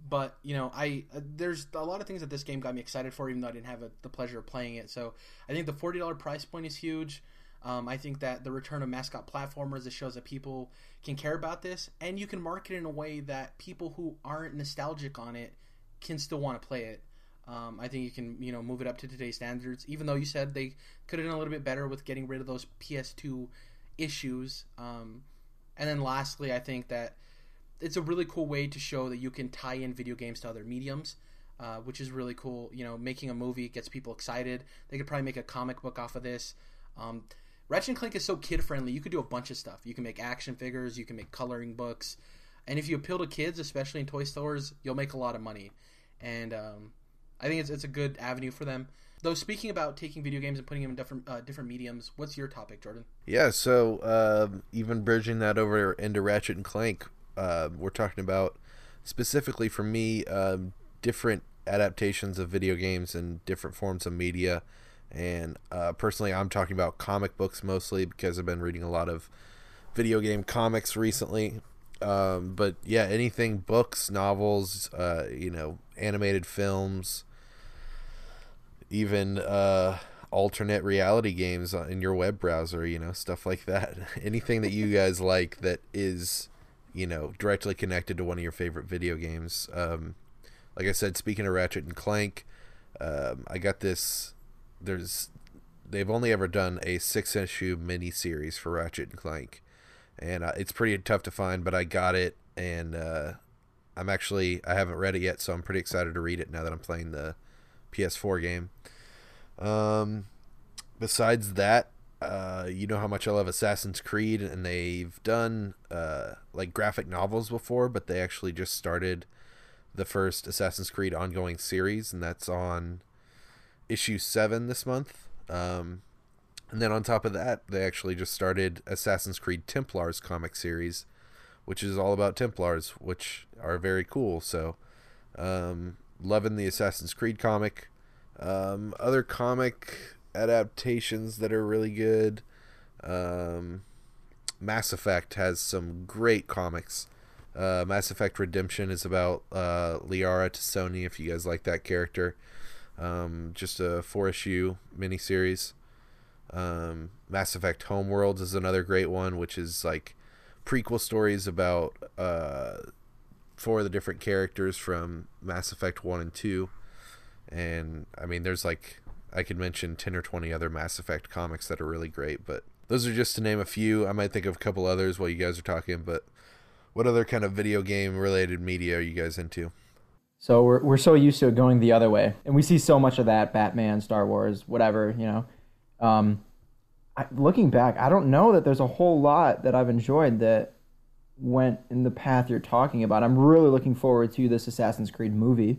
but you know, I uh, there's a lot of things that this game got me excited for, even though I didn't have a, the pleasure of playing it. So I think the forty dollar price point is huge. Um, I think that the return of mascot platformers it shows that people can care about this, and you can market it in a way that people who aren't nostalgic on it can still want to play it. Um, I think you can you know move it up to today's standards, even though you said they could have done a little bit better with getting rid of those PS2 issues. Um, and then lastly, I think that it's a really cool way to show that you can tie in video games to other mediums, uh, which is really cool. You know, making a movie gets people excited. They could probably make a comic book off of this. Um, Ratchet and Clank is so kid friendly. You could do a bunch of stuff. You can make action figures. You can make coloring books, and if you appeal to kids, especially in toy stores, you'll make a lot of money. And um, I think it's it's a good avenue for them. Though speaking about taking video games and putting them in different uh, different mediums, what's your topic, Jordan? Yeah, so um, even bridging that over into Ratchet and Clank, uh, we're talking about specifically for me um, different adaptations of video games and different forms of media. And uh, personally, I'm talking about comic books mostly because I've been reading a lot of video game comics recently. Um, but yeah, anything books, novels, uh, you know, animated films, even uh, alternate reality games in your web browser, you know, stuff like that. *laughs* Anything that you guys like that is, you know, directly connected to one of your favorite video games. Um, like I said, speaking of Ratchet and Clank, um, I got this. There's, they've only ever done a six issue mini series for Ratchet and Clank, and uh, it's pretty tough to find. But I got it, and uh, I'm actually I haven't read it yet, so I'm pretty excited to read it now that I'm playing the PS4 game. Um, besides that, uh, you know how much I love Assassin's Creed, and they've done uh, like graphic novels before, but they actually just started the first Assassin's Creed ongoing series, and that's on issue seven this month. Um, and then on top of that, they actually just started Assassin's Creed Templars comic series, which is all about Templars, which are very cool. So, um, loving the Assassin's Creed comic. Um, other comic adaptations that are really good. Um, Mass Effect has some great comics. Uh, Mass Effect Redemption is about uh, Liara T'Soni, if you guys like that character. Um, just a four issue miniseries. Um, Mass Effect Homeworlds is another great one, which is like prequel stories about uh, four of the different characters from Mass Effect 1 and 2. And I mean, there's like, I could mention 10 or 20 other Mass Effect comics that are really great, but those are just to name a few. I might think of a couple others while you guys are talking, but what other kind of video game related media are you guys into? So we're we're so used to it going the other way, and we see so much of that Batman, Star Wars, whatever you know. Um, I, looking back, I don't know that there's a whole lot that I've enjoyed that went in the path you're talking about. I'm really looking forward to this Assassin's Creed movie.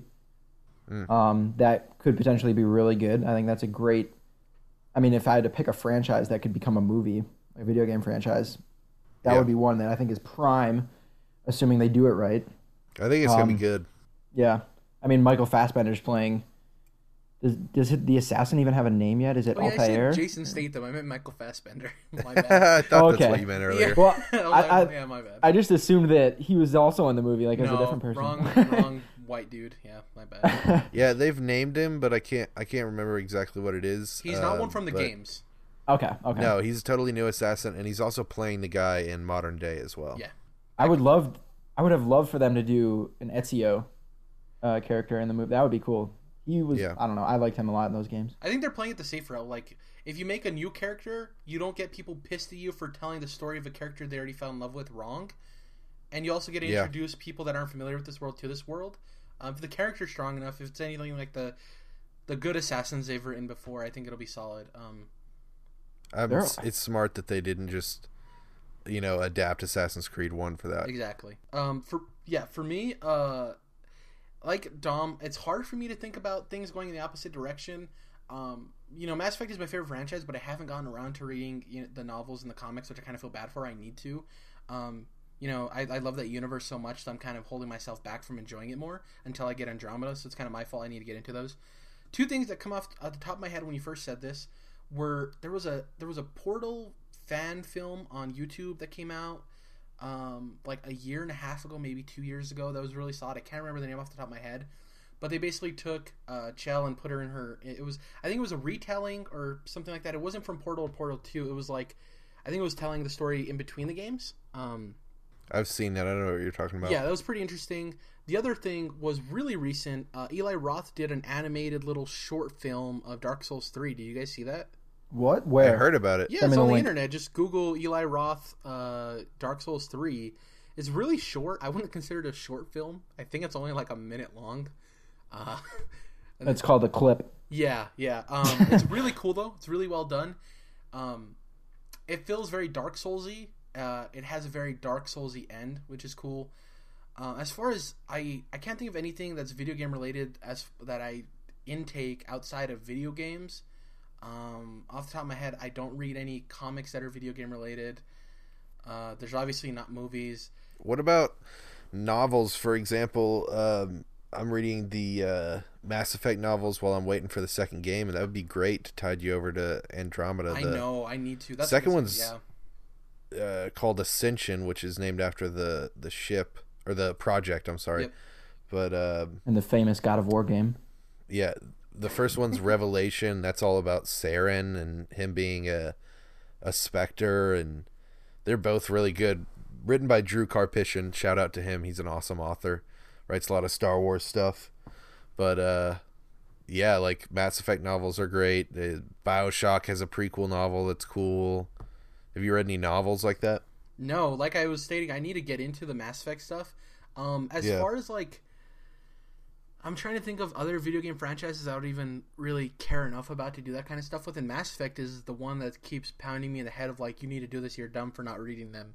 Mm. Um, that could potentially be really good. I think that's a great. I mean, if I had to pick a franchise that could become a movie, a video game franchise, that yeah. would be one that I think is prime, assuming they do it right. I think it's um, gonna be um, good. Yeah, I mean Michael Fassbender's playing. Does does it, the assassin even have a name yet? Is it oh, yeah, Altair? Jason Statham. I meant Michael Fassbender. *laughs* My *laughs* bad. I thought okay. that's what you meant earlier. Yeah. Well, *laughs* I, I, yeah, my bad. I just assumed that he was also in the movie, like no, as a different person. Wrong, wrong white dude. Yeah, my bad. yeah, they've named him, but I can't I can't remember exactly what it is. He's not one um, from the but... games. Okay. Okay. No, he's a totally new assassin, and he's also playing the guy in modern day as well. Yeah. I would love. I would have loved for them to do an Ezio uh, character in the movie. That would be cool. He was. Yeah. I don't know. I liked him a lot in those games. I think they're playing it the safe route. Like, if you make a new character, you don't get people pissed at you for telling the story of a character they already fell in love with wrong, and you also get to introduce yeah. people that aren't familiar with this world to this world. Um, if the character's strong enough, if it's anything like the the good assassins they've written before, I think it'll be solid. Um, it's, it's smart that they didn't just you know adapt Assassin's Creed One for that. Exactly. Um, for yeah, for me, uh, like Dom, it's hard for me to think about things going in the opposite direction. Um, you know, Mass Effect is my favorite franchise, but I haven't gotten around to reading you know, the novels and the comics, which I kind of feel bad for. I need to. Um, you know, I, I love that universe so much that I'm kind of holding myself back from enjoying it more until I get Andromeda. So it's kind of my fault. I need to get into those. Two things that come off at the top of my head when you first said this were there was a there was a Portal fan film on YouTube that came out um, like a year and a half ago, maybe two years ago. That was really solid. I can't remember the name off the top of my head, but they basically took uh, Chell and put her in her. It was I think it was a retelling or something like that. It wasn't from Portal to Portal Two. It was like I think it was telling the story in between the games. Um, I've seen that. I don't know what you're talking about. Yeah, that was pretty interesting. The other thing was really recent. Uh, Eli Roth did an animated little short film of Dark Souls 3. Did you guys see that? What? Where? I heard about it. Yeah, it's on the internet. Just Google Eli Roth uh, Dark Souls 3. It's really short. I wouldn't consider it a short film. I think it's only like a minute long. Uh, *laughs* it's called a clip. Yeah, yeah. Um, it's *laughs* really cool though. It's really well done. Um, it feels very Dark Soulsy. Uh, it has a very Dark Soulsy end, which is cool. Uh, as far as I, I can't think of anything that's video game related as that I intake outside of video games. Um, off the top of my head, I don't read any comics that are video game related. Uh, there's obviously not movies. What about novels? For example, um, I'm reading the uh, Mass Effect novels while I'm waiting for the second game, and that would be great to tide you over to Andromeda. I know I need to. That's second one's- yeah. uh, called Ascension, which is named after the the ship or the project. I'm sorry, Yep. but um, In the famous God of War game. yeah, the first one's Revelation. That's all about Saren and him being a a specter, and they're both really good. Written by Drew Karpyshyn. Shout out to him. He's an awesome author. Writes a lot of Star Wars stuff. But uh, yeah, like Mass Effect novels are great. The Bioshock has a prequel novel that's cool. Have you read any novels like that? No, like I was stating, I need to get into the Mass Effect stuff. Um, as Yeah. far as like, I'm trying to think of other video game franchises I would even really care enough about to do that kind of stuff with. And Mass Effect is the one that keeps pounding me in the head of like, you need to do this. You're dumb for not reading them.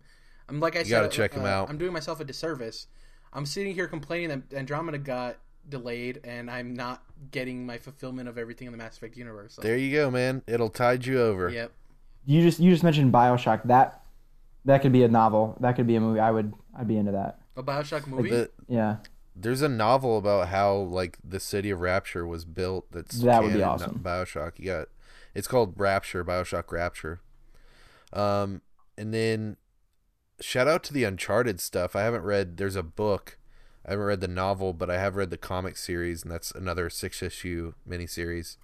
I'm like I said, gotta check 'em uh, out. I'm doing myself a disservice. I'm sitting here complaining that Andromeda got delayed, and I'm not getting my fulfillment of everything in the Mass Effect universe. So, There you go, man. It'll tide you over. yep. You just you just mentioned Bioshock. That that could be a novel. That could be a movie. I would I'd be into that. A Bioshock movie. The, Yeah. There's a novel about how like the city of Rapture was built. That's That would be awesome. Bioshock. yeah. it's called Rapture, Bioshock Rapture. Um, and then shout out to the Uncharted stuff. I haven't read. There's a book. I haven't read the novel, but I have read the comic series, and that's another six issue miniseries,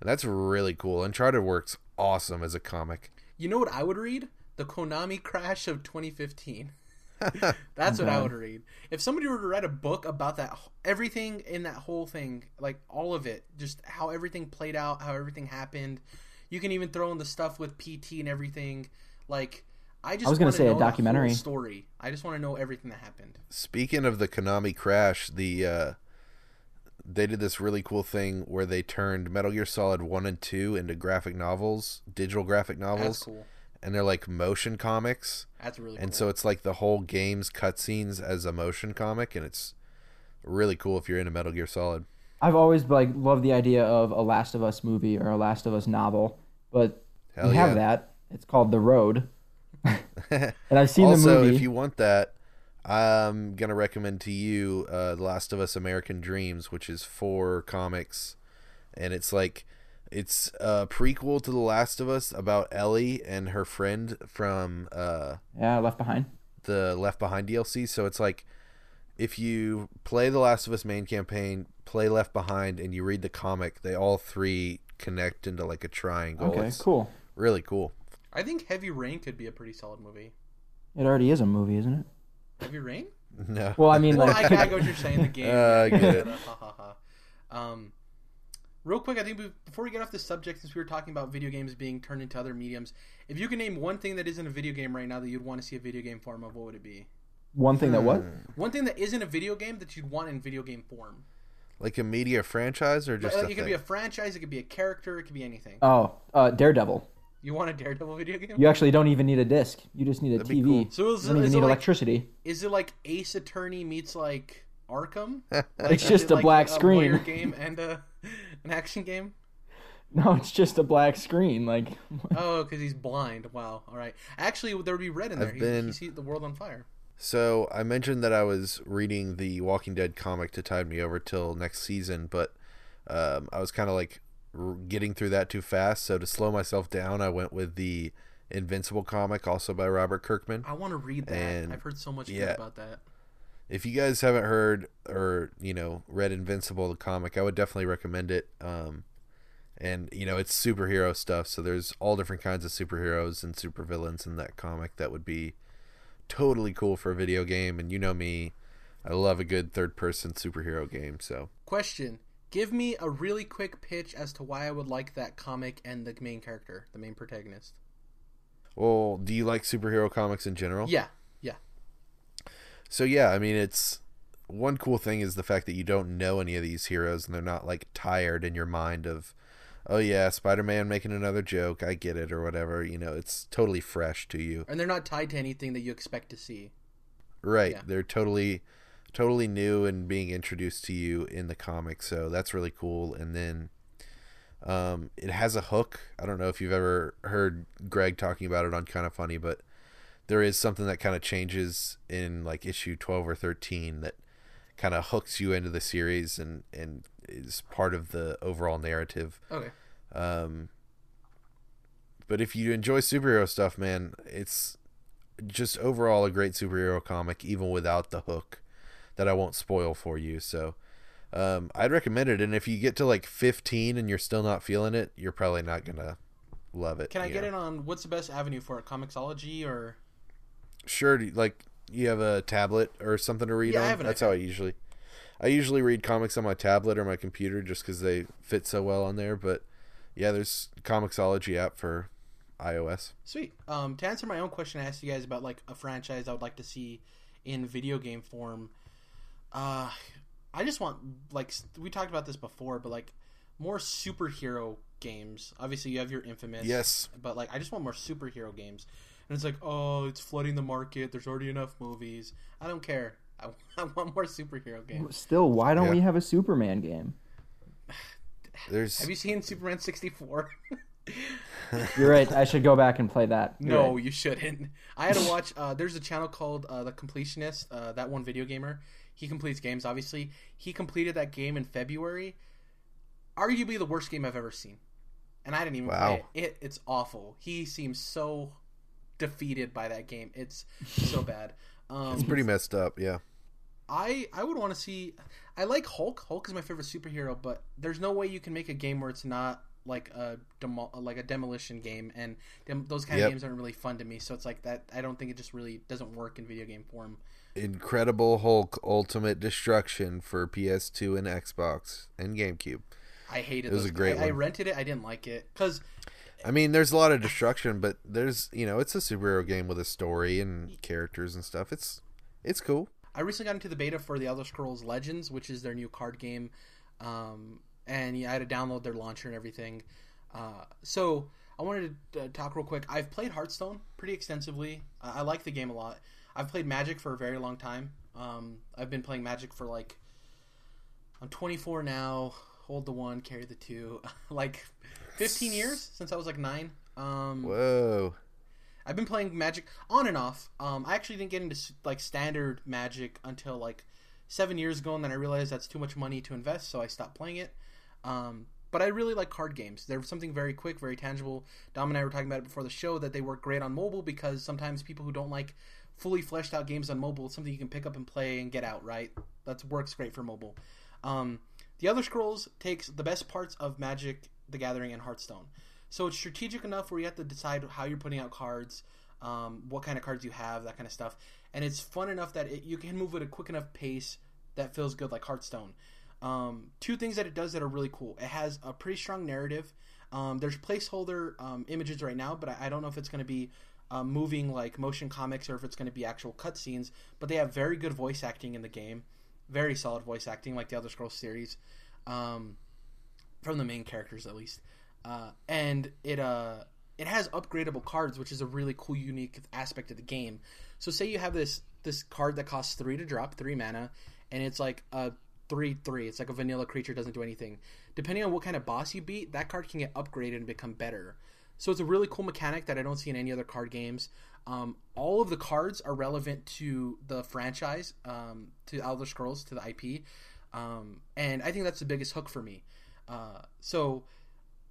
and that's really cool. Uncharted works awesome as a comic. You know what I would read? The Konami crash of 2015. *laughs* *laughs* That's what I would read. If somebody were to write a book about that, everything in that whole thing, like all of it, just how everything played out, how everything happened. You can even throw in the stuff with PT and everything. Like, I just I was gonna say a know the whole documentary. story. I just want to know everything that happened. Speaking of the Konami crash, the uh, they did this really cool thing where they turned Metal Gear Solid One and Two into graphic novels, digital graphic That's novels, cool. And they're like motion comics. That's really And cool. so it's like the whole game's cutscenes as a motion comic, and it's really cool if you're into Metal Gear Solid. I've always like loved the idea of a Last of Us movie or a Last of Us novel, but Hell we have yeah. that. It's called The Road, *laughs* and I've seen also, the movie. if you want that, I'm gonna recommend to you uh, The Last of Us: American Dreams, which is four comics, and it's like it's a prequel to The Last of Us about Ellie and her friend from uh, yeah, Left Behind. the Left Behind DLC. So it's like if you play The Last of Us main campaign, play Left Behind, and you read the comic, they all three connect into like a triangle. Okay, It's cool. really cool. I think Heavy Rain could be a pretty solid movie. It already is a movie, isn't it? Heavy Rain? *laughs* No. Well, I mean, Well, like, I, I get *laughs* what you're saying. The game. *laughs* Uh, I get it. Ha, ha, ha. Um, real quick, I think before we get off this subject, since we were talking about video games being turned into other mediums, if you could name one thing that isn't a video game right now that you'd want to see a video game form of, what would it be? one thing that what? Hmm. One thing that isn't a video game that you'd want in video game form. Like a media franchise or just Like, a it could thing? be a franchise, it could be a character, it could be anything. Oh, uh, Daredevil. You want a Daredevil video game? You actually don't even need a disc. You just need a That'd TV. cool. So is, You don't is even it need like electricity. is it like Ace Attorney meets like Arkham? *laughs* It's Like, is just a like black a screen. *laughs* game and a, an action game. No, it's just a black screen. Like, *laughs* Oh, because he's blind. Wow. All right. Actually, there would be red in there. I've He, been- sees the world on fire. So I mentioned that I was reading the Walking Dead comic to tide me over till next season, but um, I was kind of like r- getting through that too fast. So to slow myself down, I went with the Invincible comic, also by Robert Kirkman. I want to read that. And- I've heard so much yeah. good about that. If you guys haven't heard or you know read Invincible the comic, I would definitely recommend it. Um, and you know it's superhero stuff, so there's all different kinds of superheroes and supervillains in that comic that would be totally cool for a video game. And you know me, I love a good third person superhero game. So Question: Give me a really quick pitch as to why I would like that comic and the main character, the main protagonist. well, do you like superhero comics in general? Yeah. So yeah, I mean it's one cool thing is the fact that you don't know any of these heroes and they're not like tired in your mind of oh yeah, Spider-Man making another joke, I get it or whatever, you know, it's totally fresh to you. And they're not tied to anything that you expect to see. Right. Yeah. They're totally totally new and being introduced to you in the comic. So that's really cool. And then um, it has a hook. I don't know if you've ever heard Greg talking about it on Kind of Funny, but there is something that kind of changes in like issue 12 or 13 that kind of hooks you into the series and and is part of the overall narrative. Okay. Um, but if you enjoy superhero stuff, man, it's just overall a great superhero comic, even without the hook that I won't spoil for you. So um, I'd recommend it. And if you get to like 15 and you're still not feeling it, you're probably not gonna love it. Can I get know? in on what's the best avenue for it? Comixology or Sure, like you have a tablet or something to read Yeah, I on. have an That's how I usually. I usually read comics on my tablet or my computer just because they fit so well on there. But yeah, there's Comixology app for iOS. Sweet. Um, to answer my own question, I asked you guys about like a franchise I would like to see in video game form. Uh, I just want like we talked about this before, but like more superhero games. Obviously, you have your Infamous. Yes. But like, I just want more superhero games. And it's like, oh, it's flooding the market. There's already enough movies. I don't care. I, *laughs* I want more superhero games. Still, why don't Yeah. we have a Superman game? *sighs* There's Have you seen Superman 64? *laughs* You're right. I should go back and play that. You're No, right. you shouldn't. I had to watch. Uh, there's a channel called uh, The Completionist. Uh, that one video gamer. He completes games. Obviously, he completed that game in February. Arguably the worst game I've ever seen, and I didn't even Wow. play it. it. It's awful. He seems so defeated by that game. It's *laughs* so bad. Um, it's pretty messed up. Yeah. I I would want to see. I like Hulk. Hulk is my favorite superhero, but there's no way you can make a game where it's not like a demo, like a demolition game, and dem- those kind Yep. of games aren't really fun to me. So it's like that. I don't think it just really doesn't work in video game form. Incredible Hulk Ultimate Destruction for PS2 and Xbox and GameCube. I hated. It was those. a great I, I rented it. I didn't like it because I mean, there's a lot of destruction, but there's you know, it's a superhero game with a story and characters and stuff. It's it's cool. I recently got into the beta for the Elder Scrolls Legends, which is their new card game, um, and yeah, I had to download their launcher and everything. Uh, so I wanted to uh, talk real quick. I've played Hearthstone pretty extensively. Uh, I like the game a lot. I've played Magic for a very long time. Um, I've been playing Magic for like I'm 24 now. Hold the one, carry the two. *laughs* like 15 years since I was like nine. Um, Whoa. I've been playing Magic on and off. Um, I actually didn't get into like standard Magic until like seven years ago, and then I realized that's too much money to invest, so I stopped playing it. Um, but I really like card games. They're something very quick, very tangible. Dom and I were talking about it before the show that they work great on mobile because sometimes people who don't like fully fleshed out games on mobile, it's something you can pick up and play and get out. Right? That works great for mobile. Um, the Elder Scrolls takes the best parts of Magic, The Gathering, and Hearthstone. So it's strategic enough where you have to decide how you're putting out cards, um, what kind of cards you have, that kind of stuff. And it's fun enough that it, you can move at a quick enough pace that feels good, like Hearthstone. Um, two things that it does that are really cool. It has a pretty strong narrative. Um, there's placeholder um, images right now, but I, I don't know if it's going to be uh, moving like motion comics or if it's going to be actual cutscenes. But they have very good voice acting in the game, very solid voice acting, like the Elder Scrolls series, um, from the main characters at least. Uh, and it uh, it has upgradable cards, which is a really cool, unique aspect of the game. So, say you have this this card that costs three to drop, three mana, and it's like a three three. It's like a vanilla creature, doesn't do anything. Depending on what kind of boss you beat, that card can get upgraded and become better. So it's a really cool mechanic that I don't see in any other card games. Um, all of the cards are relevant to the franchise, um, to Elder Scrolls, to the IP, um, and I think that's the biggest hook for me. Uh, so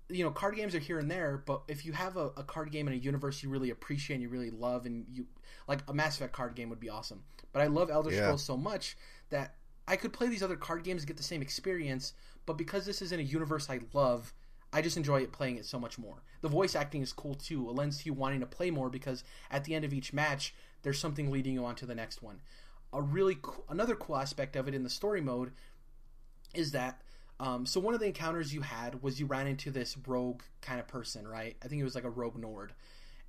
you know, card games are here and there, but if you have a, a card game in a universe you really appreciate and you really love, and you like a Mass Effect card game would be awesome. But I love Elder Yeah. Scrolls so much that I could play these other card games and get the same experience, but because this is in a universe I love, I just enjoy it playing it so much more. The voice acting is cool too. It lends to you wanting to play more because at the end of each match, there's something leading you on to the next one. A really cool, another cool aspect of it in the story mode is that um, so one of the encounters you had was you ran into this rogue kind of person, right? I think it was like a rogue Nord,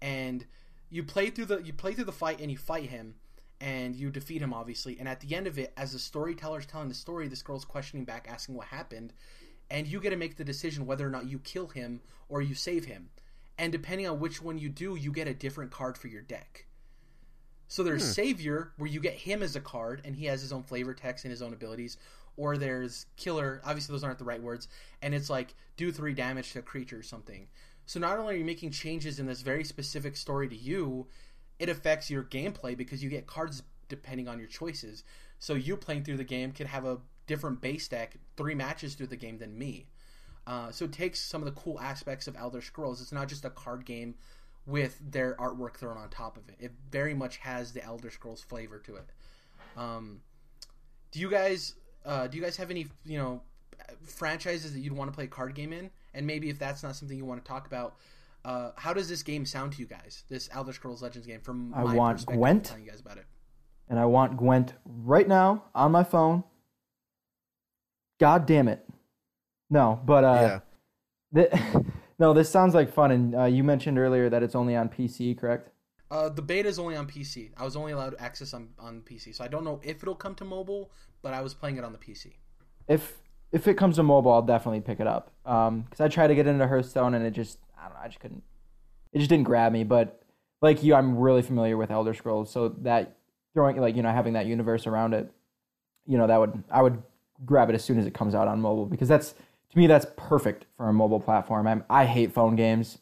and you play through the you play through the fight and you fight him, and you defeat him obviously. And at the end of it, as the storyteller's telling the story, this girl's questioning back, asking what happened, and you get to make the decision whether or not you kill him or you save him. And depending on which one you do, you get a different card for your deck. So there's Savior, where you get him as a card, and he has his own flavor text and his own abilities. Or there's Killer. Obviously, those aren't the right words, and it's like do three damage to a creature or something. So not only are you making changes in this very specific story to you, it affects your gameplay because you get cards depending on your choices. So you playing through the game could have a different base deck three matches through the game than me. Uh, so it takes some of the cool aspects of Elder Scrolls. It's not just a card game with their artwork thrown on top of it. It very much has the Elder Scrolls flavor to it. Um, do you guys uh, do you guys have any you know franchises that you'd want to play a card game in? And maybe if that's not something you want to talk about, uh, how does this game sound to you guys? This Elder Scrolls Legends game from I my want perspective, Gwent. telling you guys about it. and I want Gwent right now on my phone. God damn it. No, but uh, yeah. thi- *laughs* no, this sounds like fun. And uh, you mentioned earlier that it's only on PC, correct? Uh, the beta is only on PC. I was only allowed access on on PC, so I don't know if it'll come to mobile. But I was playing it on the PC. If if it comes to mobile, I'll definitely pick it up. Um, because I tried to get into Hearthstone and it just I don't know, I just couldn't. It just didn't grab me. But like you, I'm really familiar with Elder Scrolls, so that throwing like you know having that universe around it, you know that would I would grab it as soon as it comes out on mobile because that's to me that's perfect for a mobile platform. I'm, I hate phone games,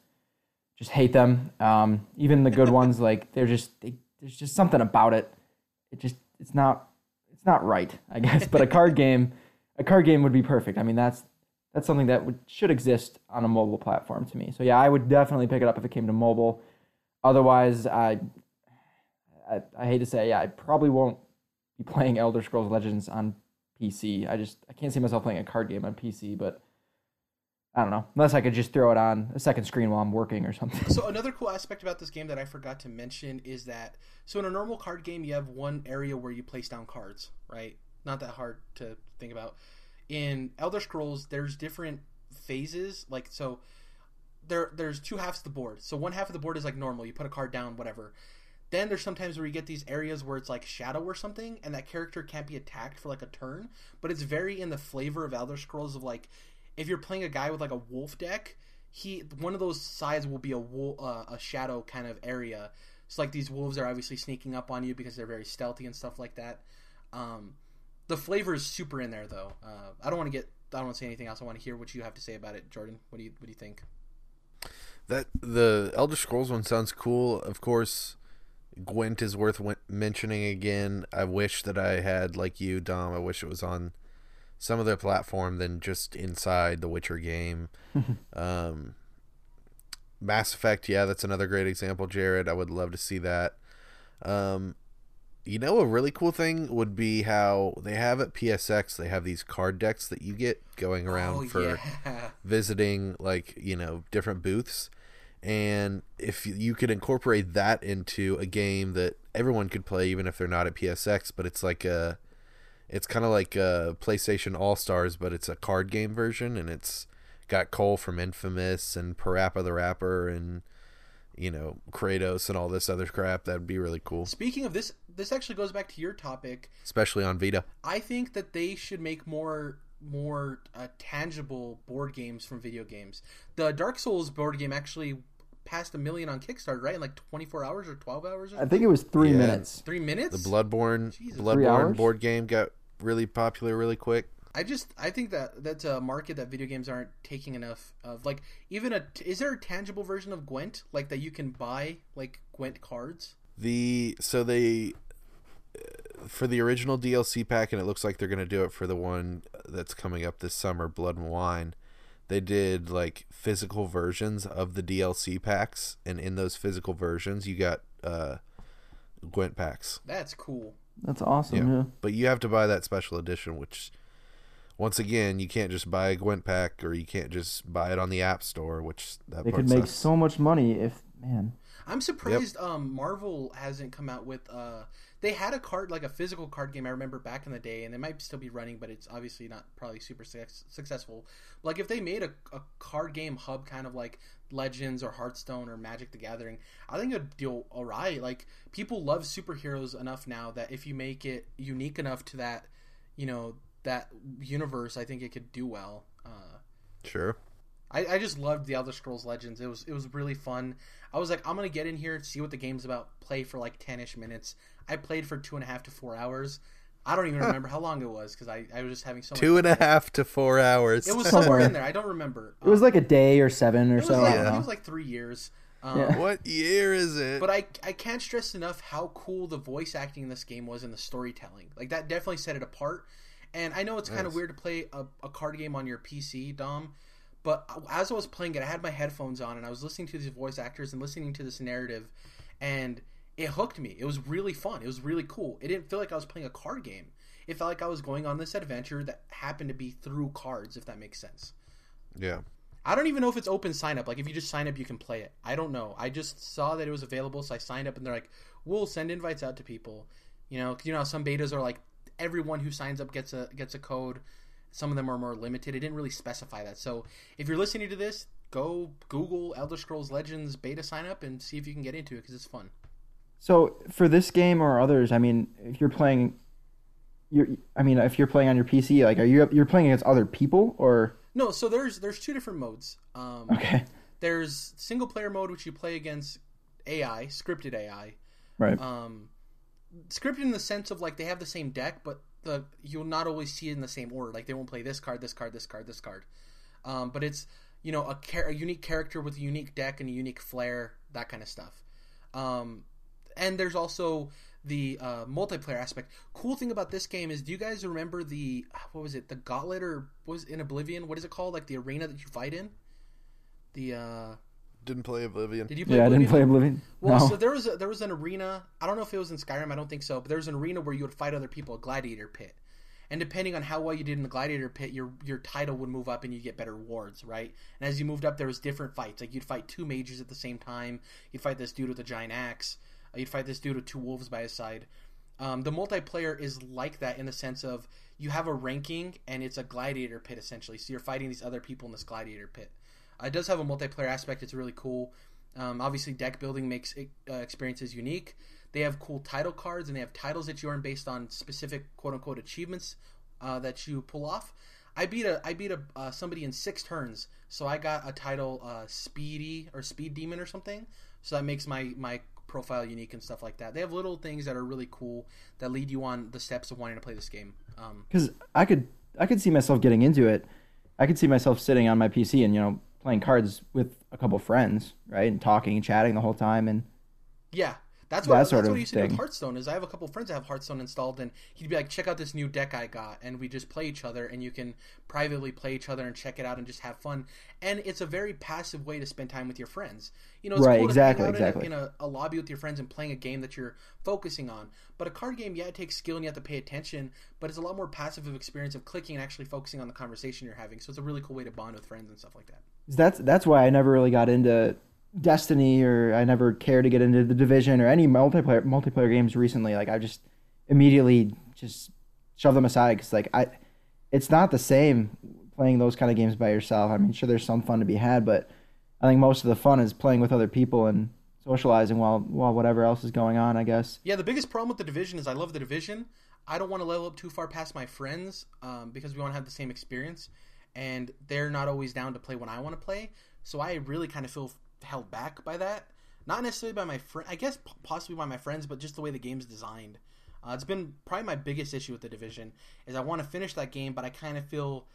just hate them. Um, even the good *laughs* ones like they're just they, there's just something about it. It just it's not not right, I guess. But a card *laughs* game, a card game would be perfect. I mean that's that's something that would should exist on a mobile platform to me. So yeah, I would definitely pick it up if it came to mobile. Otherwise, I I, I hate to say, yeah, I probably won't be playing Elder Scrolls Legends on PC. I just I can't see myself playing a card game on PC, but I don't know. Unless I could just throw it on a second screen while I'm working or something. So another cool aspect about this game that I forgot to mention is that so in a normal card game you have one area where you place down cards, right? Not that hard to think about. In Elder Scrolls, there's different phases. Like so, there there's two halves of the board. So one half of the board is like normal. You put a card down, whatever. Then there's sometimes where you get these areas where it's like shadow or something, and that character can't be attacked for like a turn. But it's very in the flavor of Elder Scrolls of like if you're playing a guy with like a wolf deck, he one of those sides will be a wolf, uh, a shadow kind of area. It's like these wolves are obviously sneaking up on you because they're very stealthy and stuff like that. Um, the flavor is super in there though. Uh, I don't want to get I don't want to say anything else. I want to hear what you have to say about it, Jordan. What do you what do you think? That the Elder Scrolls one sounds cool. Of course, Gwent is worth mentioning again. I wish that I had like you, Dom. I wish it was on some other platform than just inside the Witcher game. *laughs* um, Mass Effect, yeah, that's another great example, Jared. I would love to see that. Um, you know, a really cool thing would be how they have at PSX. They have these card decks that you get going around oh for yeah, *laughs* visiting like you know different booths and if you could incorporate that into a game that everyone could play even if they're not at psx but it's like a it's kind of like a playstation all stars but it's a card game version and it's got cole from infamous and parappa the rapper and you know kratos and all this other crap that'd be really cool Speaking of this, this actually goes back to your topic. especially on vita I think that they should make more more uh, tangible board games from video games. The Dark Souls board game actually passed a million on Kickstarter, right? In like 24 hours or 12 hours or I think it was three Yeah. minutes. three minutes. the bloodborne Jesus. Bloodborne board game got really popular really quick I just I think that that's a uh, market that video games aren't taking enough of. Like even a is there a tangible version of Gwent like that you can buy like Gwent cards? The so they uh, for the original DLC pack, and it looks like they're gonna do it for the one that's coming up this summer, Blood and Wine. They did like physical versions of the DLC packs, and in those physical versions, you got uh, Gwent packs. That's cool. That's awesome. Yeah. But you have to buy that special edition, which once again, you can't just buy a Gwent pack, or you can't just buy it on the App Store, which that They part could make sucks. so much money if man. I'm surprised um, Marvel hasn't come out with. Uh, they had a card like a physical card game I remember back in the day, and it might still be running, but it's obviously not probably super suc successful. Like if they made a, a card game hub, kind of like Legends or Hearthstone or Magic the Gathering, I think it'd do alright. Like people love superheroes enough now that if you make it unique enough to that, you know, that universe, I think it could do well. Uh, Sure. I, I just loved the Elder Scrolls Legends. It was it was really fun. I was like, I'm gonna get in here, and see what the game's about, play for like ten ish minutes. I played for two and a half to four hours. I don't even remember how long it was because I, I was just having so much. Two and a fun. half to four hours. It was Somewhere. somewhere in there. I don't remember. It was Um, like a day or seven or it so. like, I I don't think it was like three years. Um, Yeah. what year is it? But I, I can't stress enough how cool the voice acting in this game was and the storytelling. Like that definitely set it apart. And I know it's kind of weird to play a, a card game on your PC, Dom. But as I was playing it, I had my headphones on and I was listening to these voice actors and listening to this narrative, and it hooked me. It was really fun. It was really cool. It didn't feel like I was playing a card game. It felt like I was going on this adventure that happened to be through cards, if that makes sense. yeah. I don't even know if it's open sign up. Like if you just sign up, you can play it. I don't know. I just saw that it was available, so I signed up, and they're like, "We'll send invites out to people." You know, you know, some betas are like everyone who signs up gets a gets a code. Some of them are more limited. It didn't really specify that. So if you're listening to this, go Google Elder Scrolls Legends beta sign up and see if you can get into it because it's fun. So for this game or others, I mean, if you're playing, you're, I mean, if you're playing on your PC, like, are you you're playing against other people or No, so there's there's two different modes. Um, okay, There's single player mode which you play against AI, scripted AI. right? um, scripted in the sense of like they have the same deck, but the you'll not always see it in the same order. Like they won't play this card, this card, this card, this card. Um, but it's you know a, char- a unique character with a unique deck and a unique flair, that kind of stuff. Um, and there's also the uh, multiplayer aspect. Cool thing about this game is, do you guys remember the what was it, the Gauntlet or was in Oblivion? What is it called? Like the arena that you fight in. The uh, Didn't play Oblivion. did you play? yeah, I didn't play Oblivion. Well, no. so there was a, there was an arena. I don't know if it was in Skyrim. I don't think so. But there was an arena where you would fight other people, a gladiator pit. And depending on how well you did in the gladiator pit, your your title would move up and you get better rewards, right? And as you moved up, there was different fights. Like you'd fight two mages at the same time. You'd fight this dude with a giant axe. Uh, You'd fight this dude with two wolves by his side. Um, the multiplayer is like that in the sense of you have a ranking and it's a gladiator pit essentially. So you're fighting these other people in this gladiator pit. It does have a multiplayer aspect. It's really cool. Um, obviously, deck building makes uh, experiences unique. They have cool title cards, and they have titles that you earn based on specific quote unquote achievements uh, that you pull off. I beat a I beat a uh, somebody in six turns, so I got a title uh, Speedy or Speed Demon or something. So that makes my my profile unique and stuff like that. They have little things that are really cool that lead you on the steps of wanting to play this game. Um, because I could I could see myself getting into it. I could see myself sitting on my PC and you know playing cards with a couple friends, right, and talking and chatting the whole time. And Yeah, that's That what sort that's of what I used to do with. Hearthstone. Is I have a couple friends that have Hearthstone installed, and he'd be like, "Check out this new deck I got," and we just play each other, and you can privately play each other and check it out and just have fun. And it's a very passive way to spend time with your friends. You know, it's Right, cool exactly, exactly. in, a, in a, a lobby with your friends and playing a game that you're focusing on. But a card game, yeah, it takes skill and you have to pay attention, but it's a lot more passive of experience of clicking and actually focusing on the conversation you're having. So it's a really cool way to bond with friends and stuff like that. That's that's why I never really got into Destiny or I never cared to get into the Division or any multiplayer multiplayer games recently. Like I just immediately just shove them aside because like I, it's not the same playing those kind of games by yourself. I mean, sure, there's some fun to be had, but I think most of the fun is playing with other people and socializing while while whatever else is going on. I guess. Yeah, the biggest problem with the division is I love the division. I don't want to level up too far past my friends um, because we want to have the same experience, and they're not always down to play when I want to play. So I really kind of feel held back by that. Not necessarily by my friend, I guess possibly by my friends, but just the way the game's designed. Uh, it's been probably my biggest issue with the division is I want to finish that game, but I kind of feel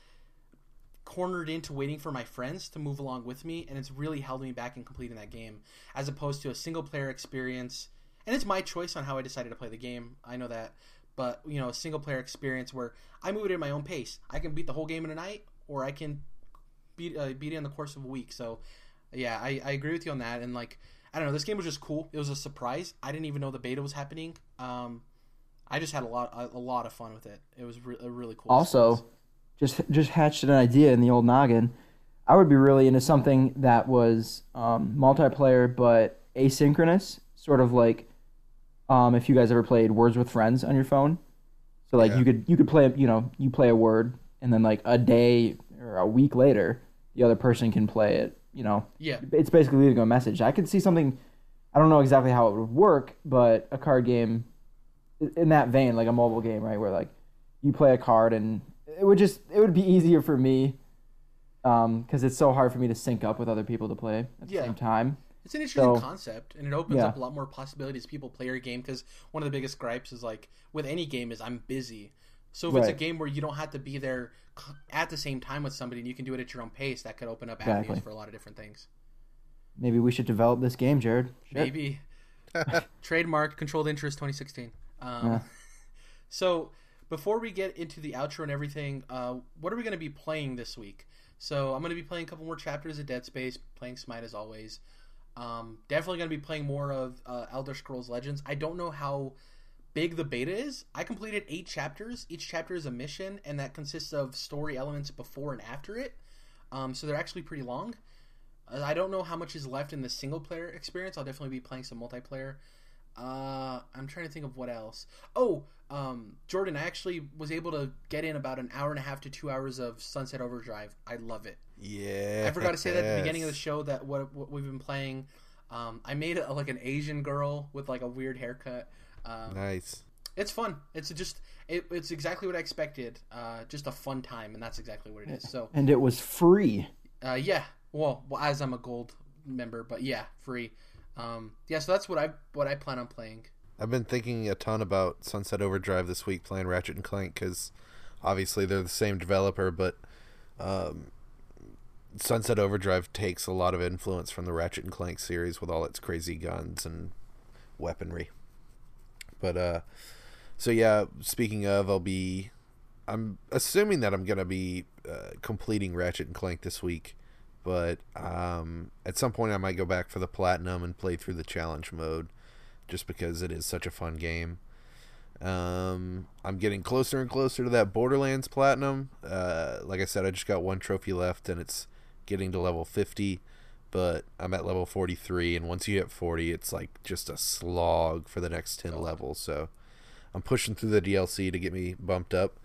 cornered into waiting for my friends to move along with me, and it's really held me back in completing that game, as opposed to a single player experience. And it's my choice on how I decided to play the game. I know that, but you know, a single player experience where I move it at my own pace. I can beat the whole game in a night, or I can beat uh, beat it in the course of a week. So, yeah, I, I agree with you on that. And like, I don't know, this game was just cool. It was a surprise. I didn't even know the beta was happening. Um, I just had a lot a, a lot of fun with it. It was re- a really cool. Also, experience. just just hatched an idea in the old noggin. I would be really into something that was um, multiplayer but asynchronous, sort of like um, if you guys ever played Words with Friends on your phone. So like Yeah. you could you could play you know you play a word and then like a day or a week later the other person can play it. You know, yeah, it's basically leaving a message. I could see something. I don't know exactly how it would work, but a card game in that vein, like a mobile game, right, where like you play a card and it would just it would be easier for me um, because it's so hard for me to sync up with other people to play at the Yeah. same time. It's an interesting So- concept, and it opens Yeah. up a lot more possibilities. People play your game because one of the biggest gripes is like with any game is I'm busy. So if it's a game where you don't have to be there at the same time with somebody and you can do it at your own pace, that could open up avenues Exactly. for a lot of different things. Maybe we should develop this game, Jared. Shit. Maybe *laughs* trademark controlled interest 2016. Um, Yeah. *laughs* So before we get into the outro and everything, uh, what are we going to be playing this week? So I'm going to be playing a couple more chapters of Dead Space, playing Smite as always. Um, definitely going to be playing more of uh, Elder Scrolls Legends. I don't know how big the beta is. I completed eight chapters. Each chapter is a mission, and that consists of story elements before and after it. Um, so they're actually pretty long. Uh, I don't know how much is left in the single player experience. I'll definitely be playing some multiplayer. Uh, I'm trying to think of what else. Oh, um, Jordan, I actually was able to get in about an hour and a half to two hours of Sunset Overdrive. I love it. Yeah. I forgot to say that at the beginning of the show that what, what we've been playing. Um, I made a, like an Asian girl with like a weird haircut. Um, Nice. it's fun. It's just it, it's exactly what I expected. Uh, just a fun time, and that's exactly what it is. So And it was free. uh, yeah, well, well, as I'm a gold member, but yeah, free. Um, yeah, so that's what I what I plan on playing. I've been thinking a ton about Sunset Overdrive this week playing Ratchet and Clank because obviously they're the same developer, but um, Sunset Overdrive takes a lot of influence from the Ratchet and Clank series with all its crazy guns and weaponry. But uh, so yeah, speaking of, I'll be. I'm assuming that I'm gonna be uh, completing Ratchet and Clank this week, but um, at some point I might go back for the platinum and play through the challenge mode just because it is such a fun game. Um, I'm getting closer and closer to that Borderlands Platinum. Uh, like I said, I just got one trophy left, and it's getting to level 50. But I'm at level 43, and once you hit 40, it's like just a slog for the next 10 levels. So I'm pushing through the DLC to get me bumped up.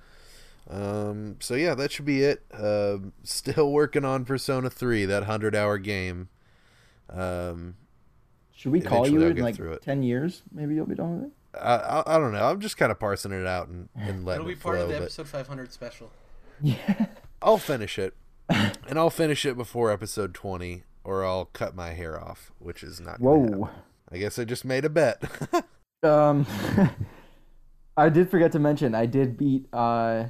Um, so yeah, that should be it. Um, *laughs* still working on Persona 3, that 100 hour game. Um, Should we call you I'll in like 10 years? Maybe you'll be done with it? I, I, I don't know. I'm just kind of parsing it out and, *laughs* and letting It'll be it part flow. of the but episode 500 special. *laughs* Yeah. I'll finish it, and I'll finish it before episode 20, or I'll cut my hair off, which is not. Whoa. I guess I just made a bet. *laughs* Um, *laughs* I did forget to mention I did beat. Uh,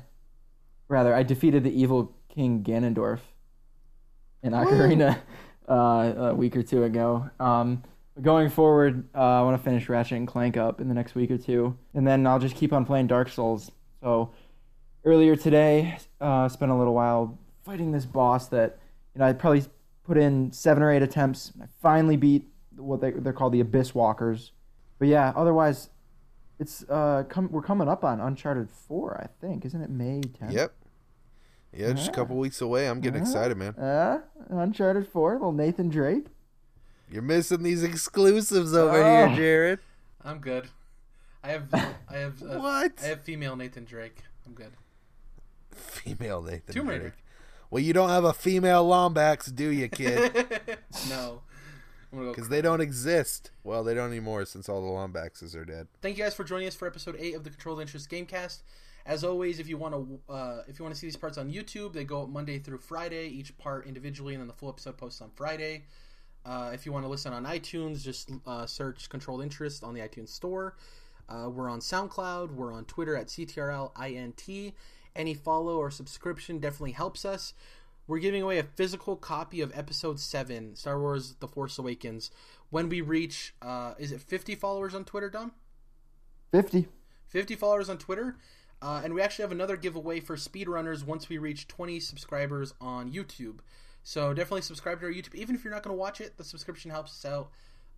rather, I defeated the evil King Ganondorf in Ocarina *laughs* uh, a week or two ago. Um, going forward, uh, I want to finish Ratchet and Clank up in the next week or two, and then I'll just keep on playing Dark Souls. So earlier today, uh, spent a little while fighting this boss that you know I probably put in seven or eight attempts. I finally beat what they, they're called the Abyss Walkers. But yeah, otherwise, it's uh, come we're coming up on Uncharted Four, I think, isn't it May 10th? yep. Yeah, just a couple weeks away. I'm getting Uh-huh. excited, man. Uh, Uncharted Four, little Nathan Drake. You're missing these exclusives over Oh. here, Jared. I'm good. I have *laughs* I have uh, What? I have female Nathan Drake. I'm good. Female Nathan Tomb Drake. Well, you don't have a female Lombax, do you, *laughs* kid? no. I'm gonna go Because they don't exist. Well, they don't anymore since all the Lombaxes are dead. thank you guys for joining us for episode eight of the Controlled Interest Gamecast. As always, if you want to, uh, if you want to see these parts on YouTube, they go up Monday through Friday, each part individually, and then the full episode posts on Friday. Uh, if you want to listen on iTunes, just uh, search Controlled Interest on the iTunes Store. Uh, we're on SoundCloud. We're on Twitter at CTRLINT. Any follow or subscription definitely helps us. We're giving away a physical copy of Episode Seven, Star Wars: The Force Awakens, when we reach, uh, is it 50 followers on Twitter, Dom? Fifty. 50 followers on Twitter. Uh, and we actually have another giveaway for speedrunners once we reach 20 subscribers on YouTube. So definitely subscribe to our YouTube. Even if you're not going to watch it, the subscription helps us out.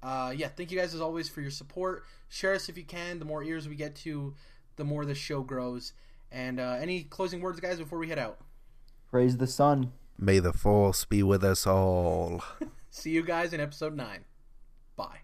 Uh, yeah, thank you guys as always for your support. Share us if you can. The more ears we get to, the more the show grows. And uh, any closing words, guys, before we head out? Praise the sun. May the force be with us all. *laughs* See you guys in episode 9. Bye.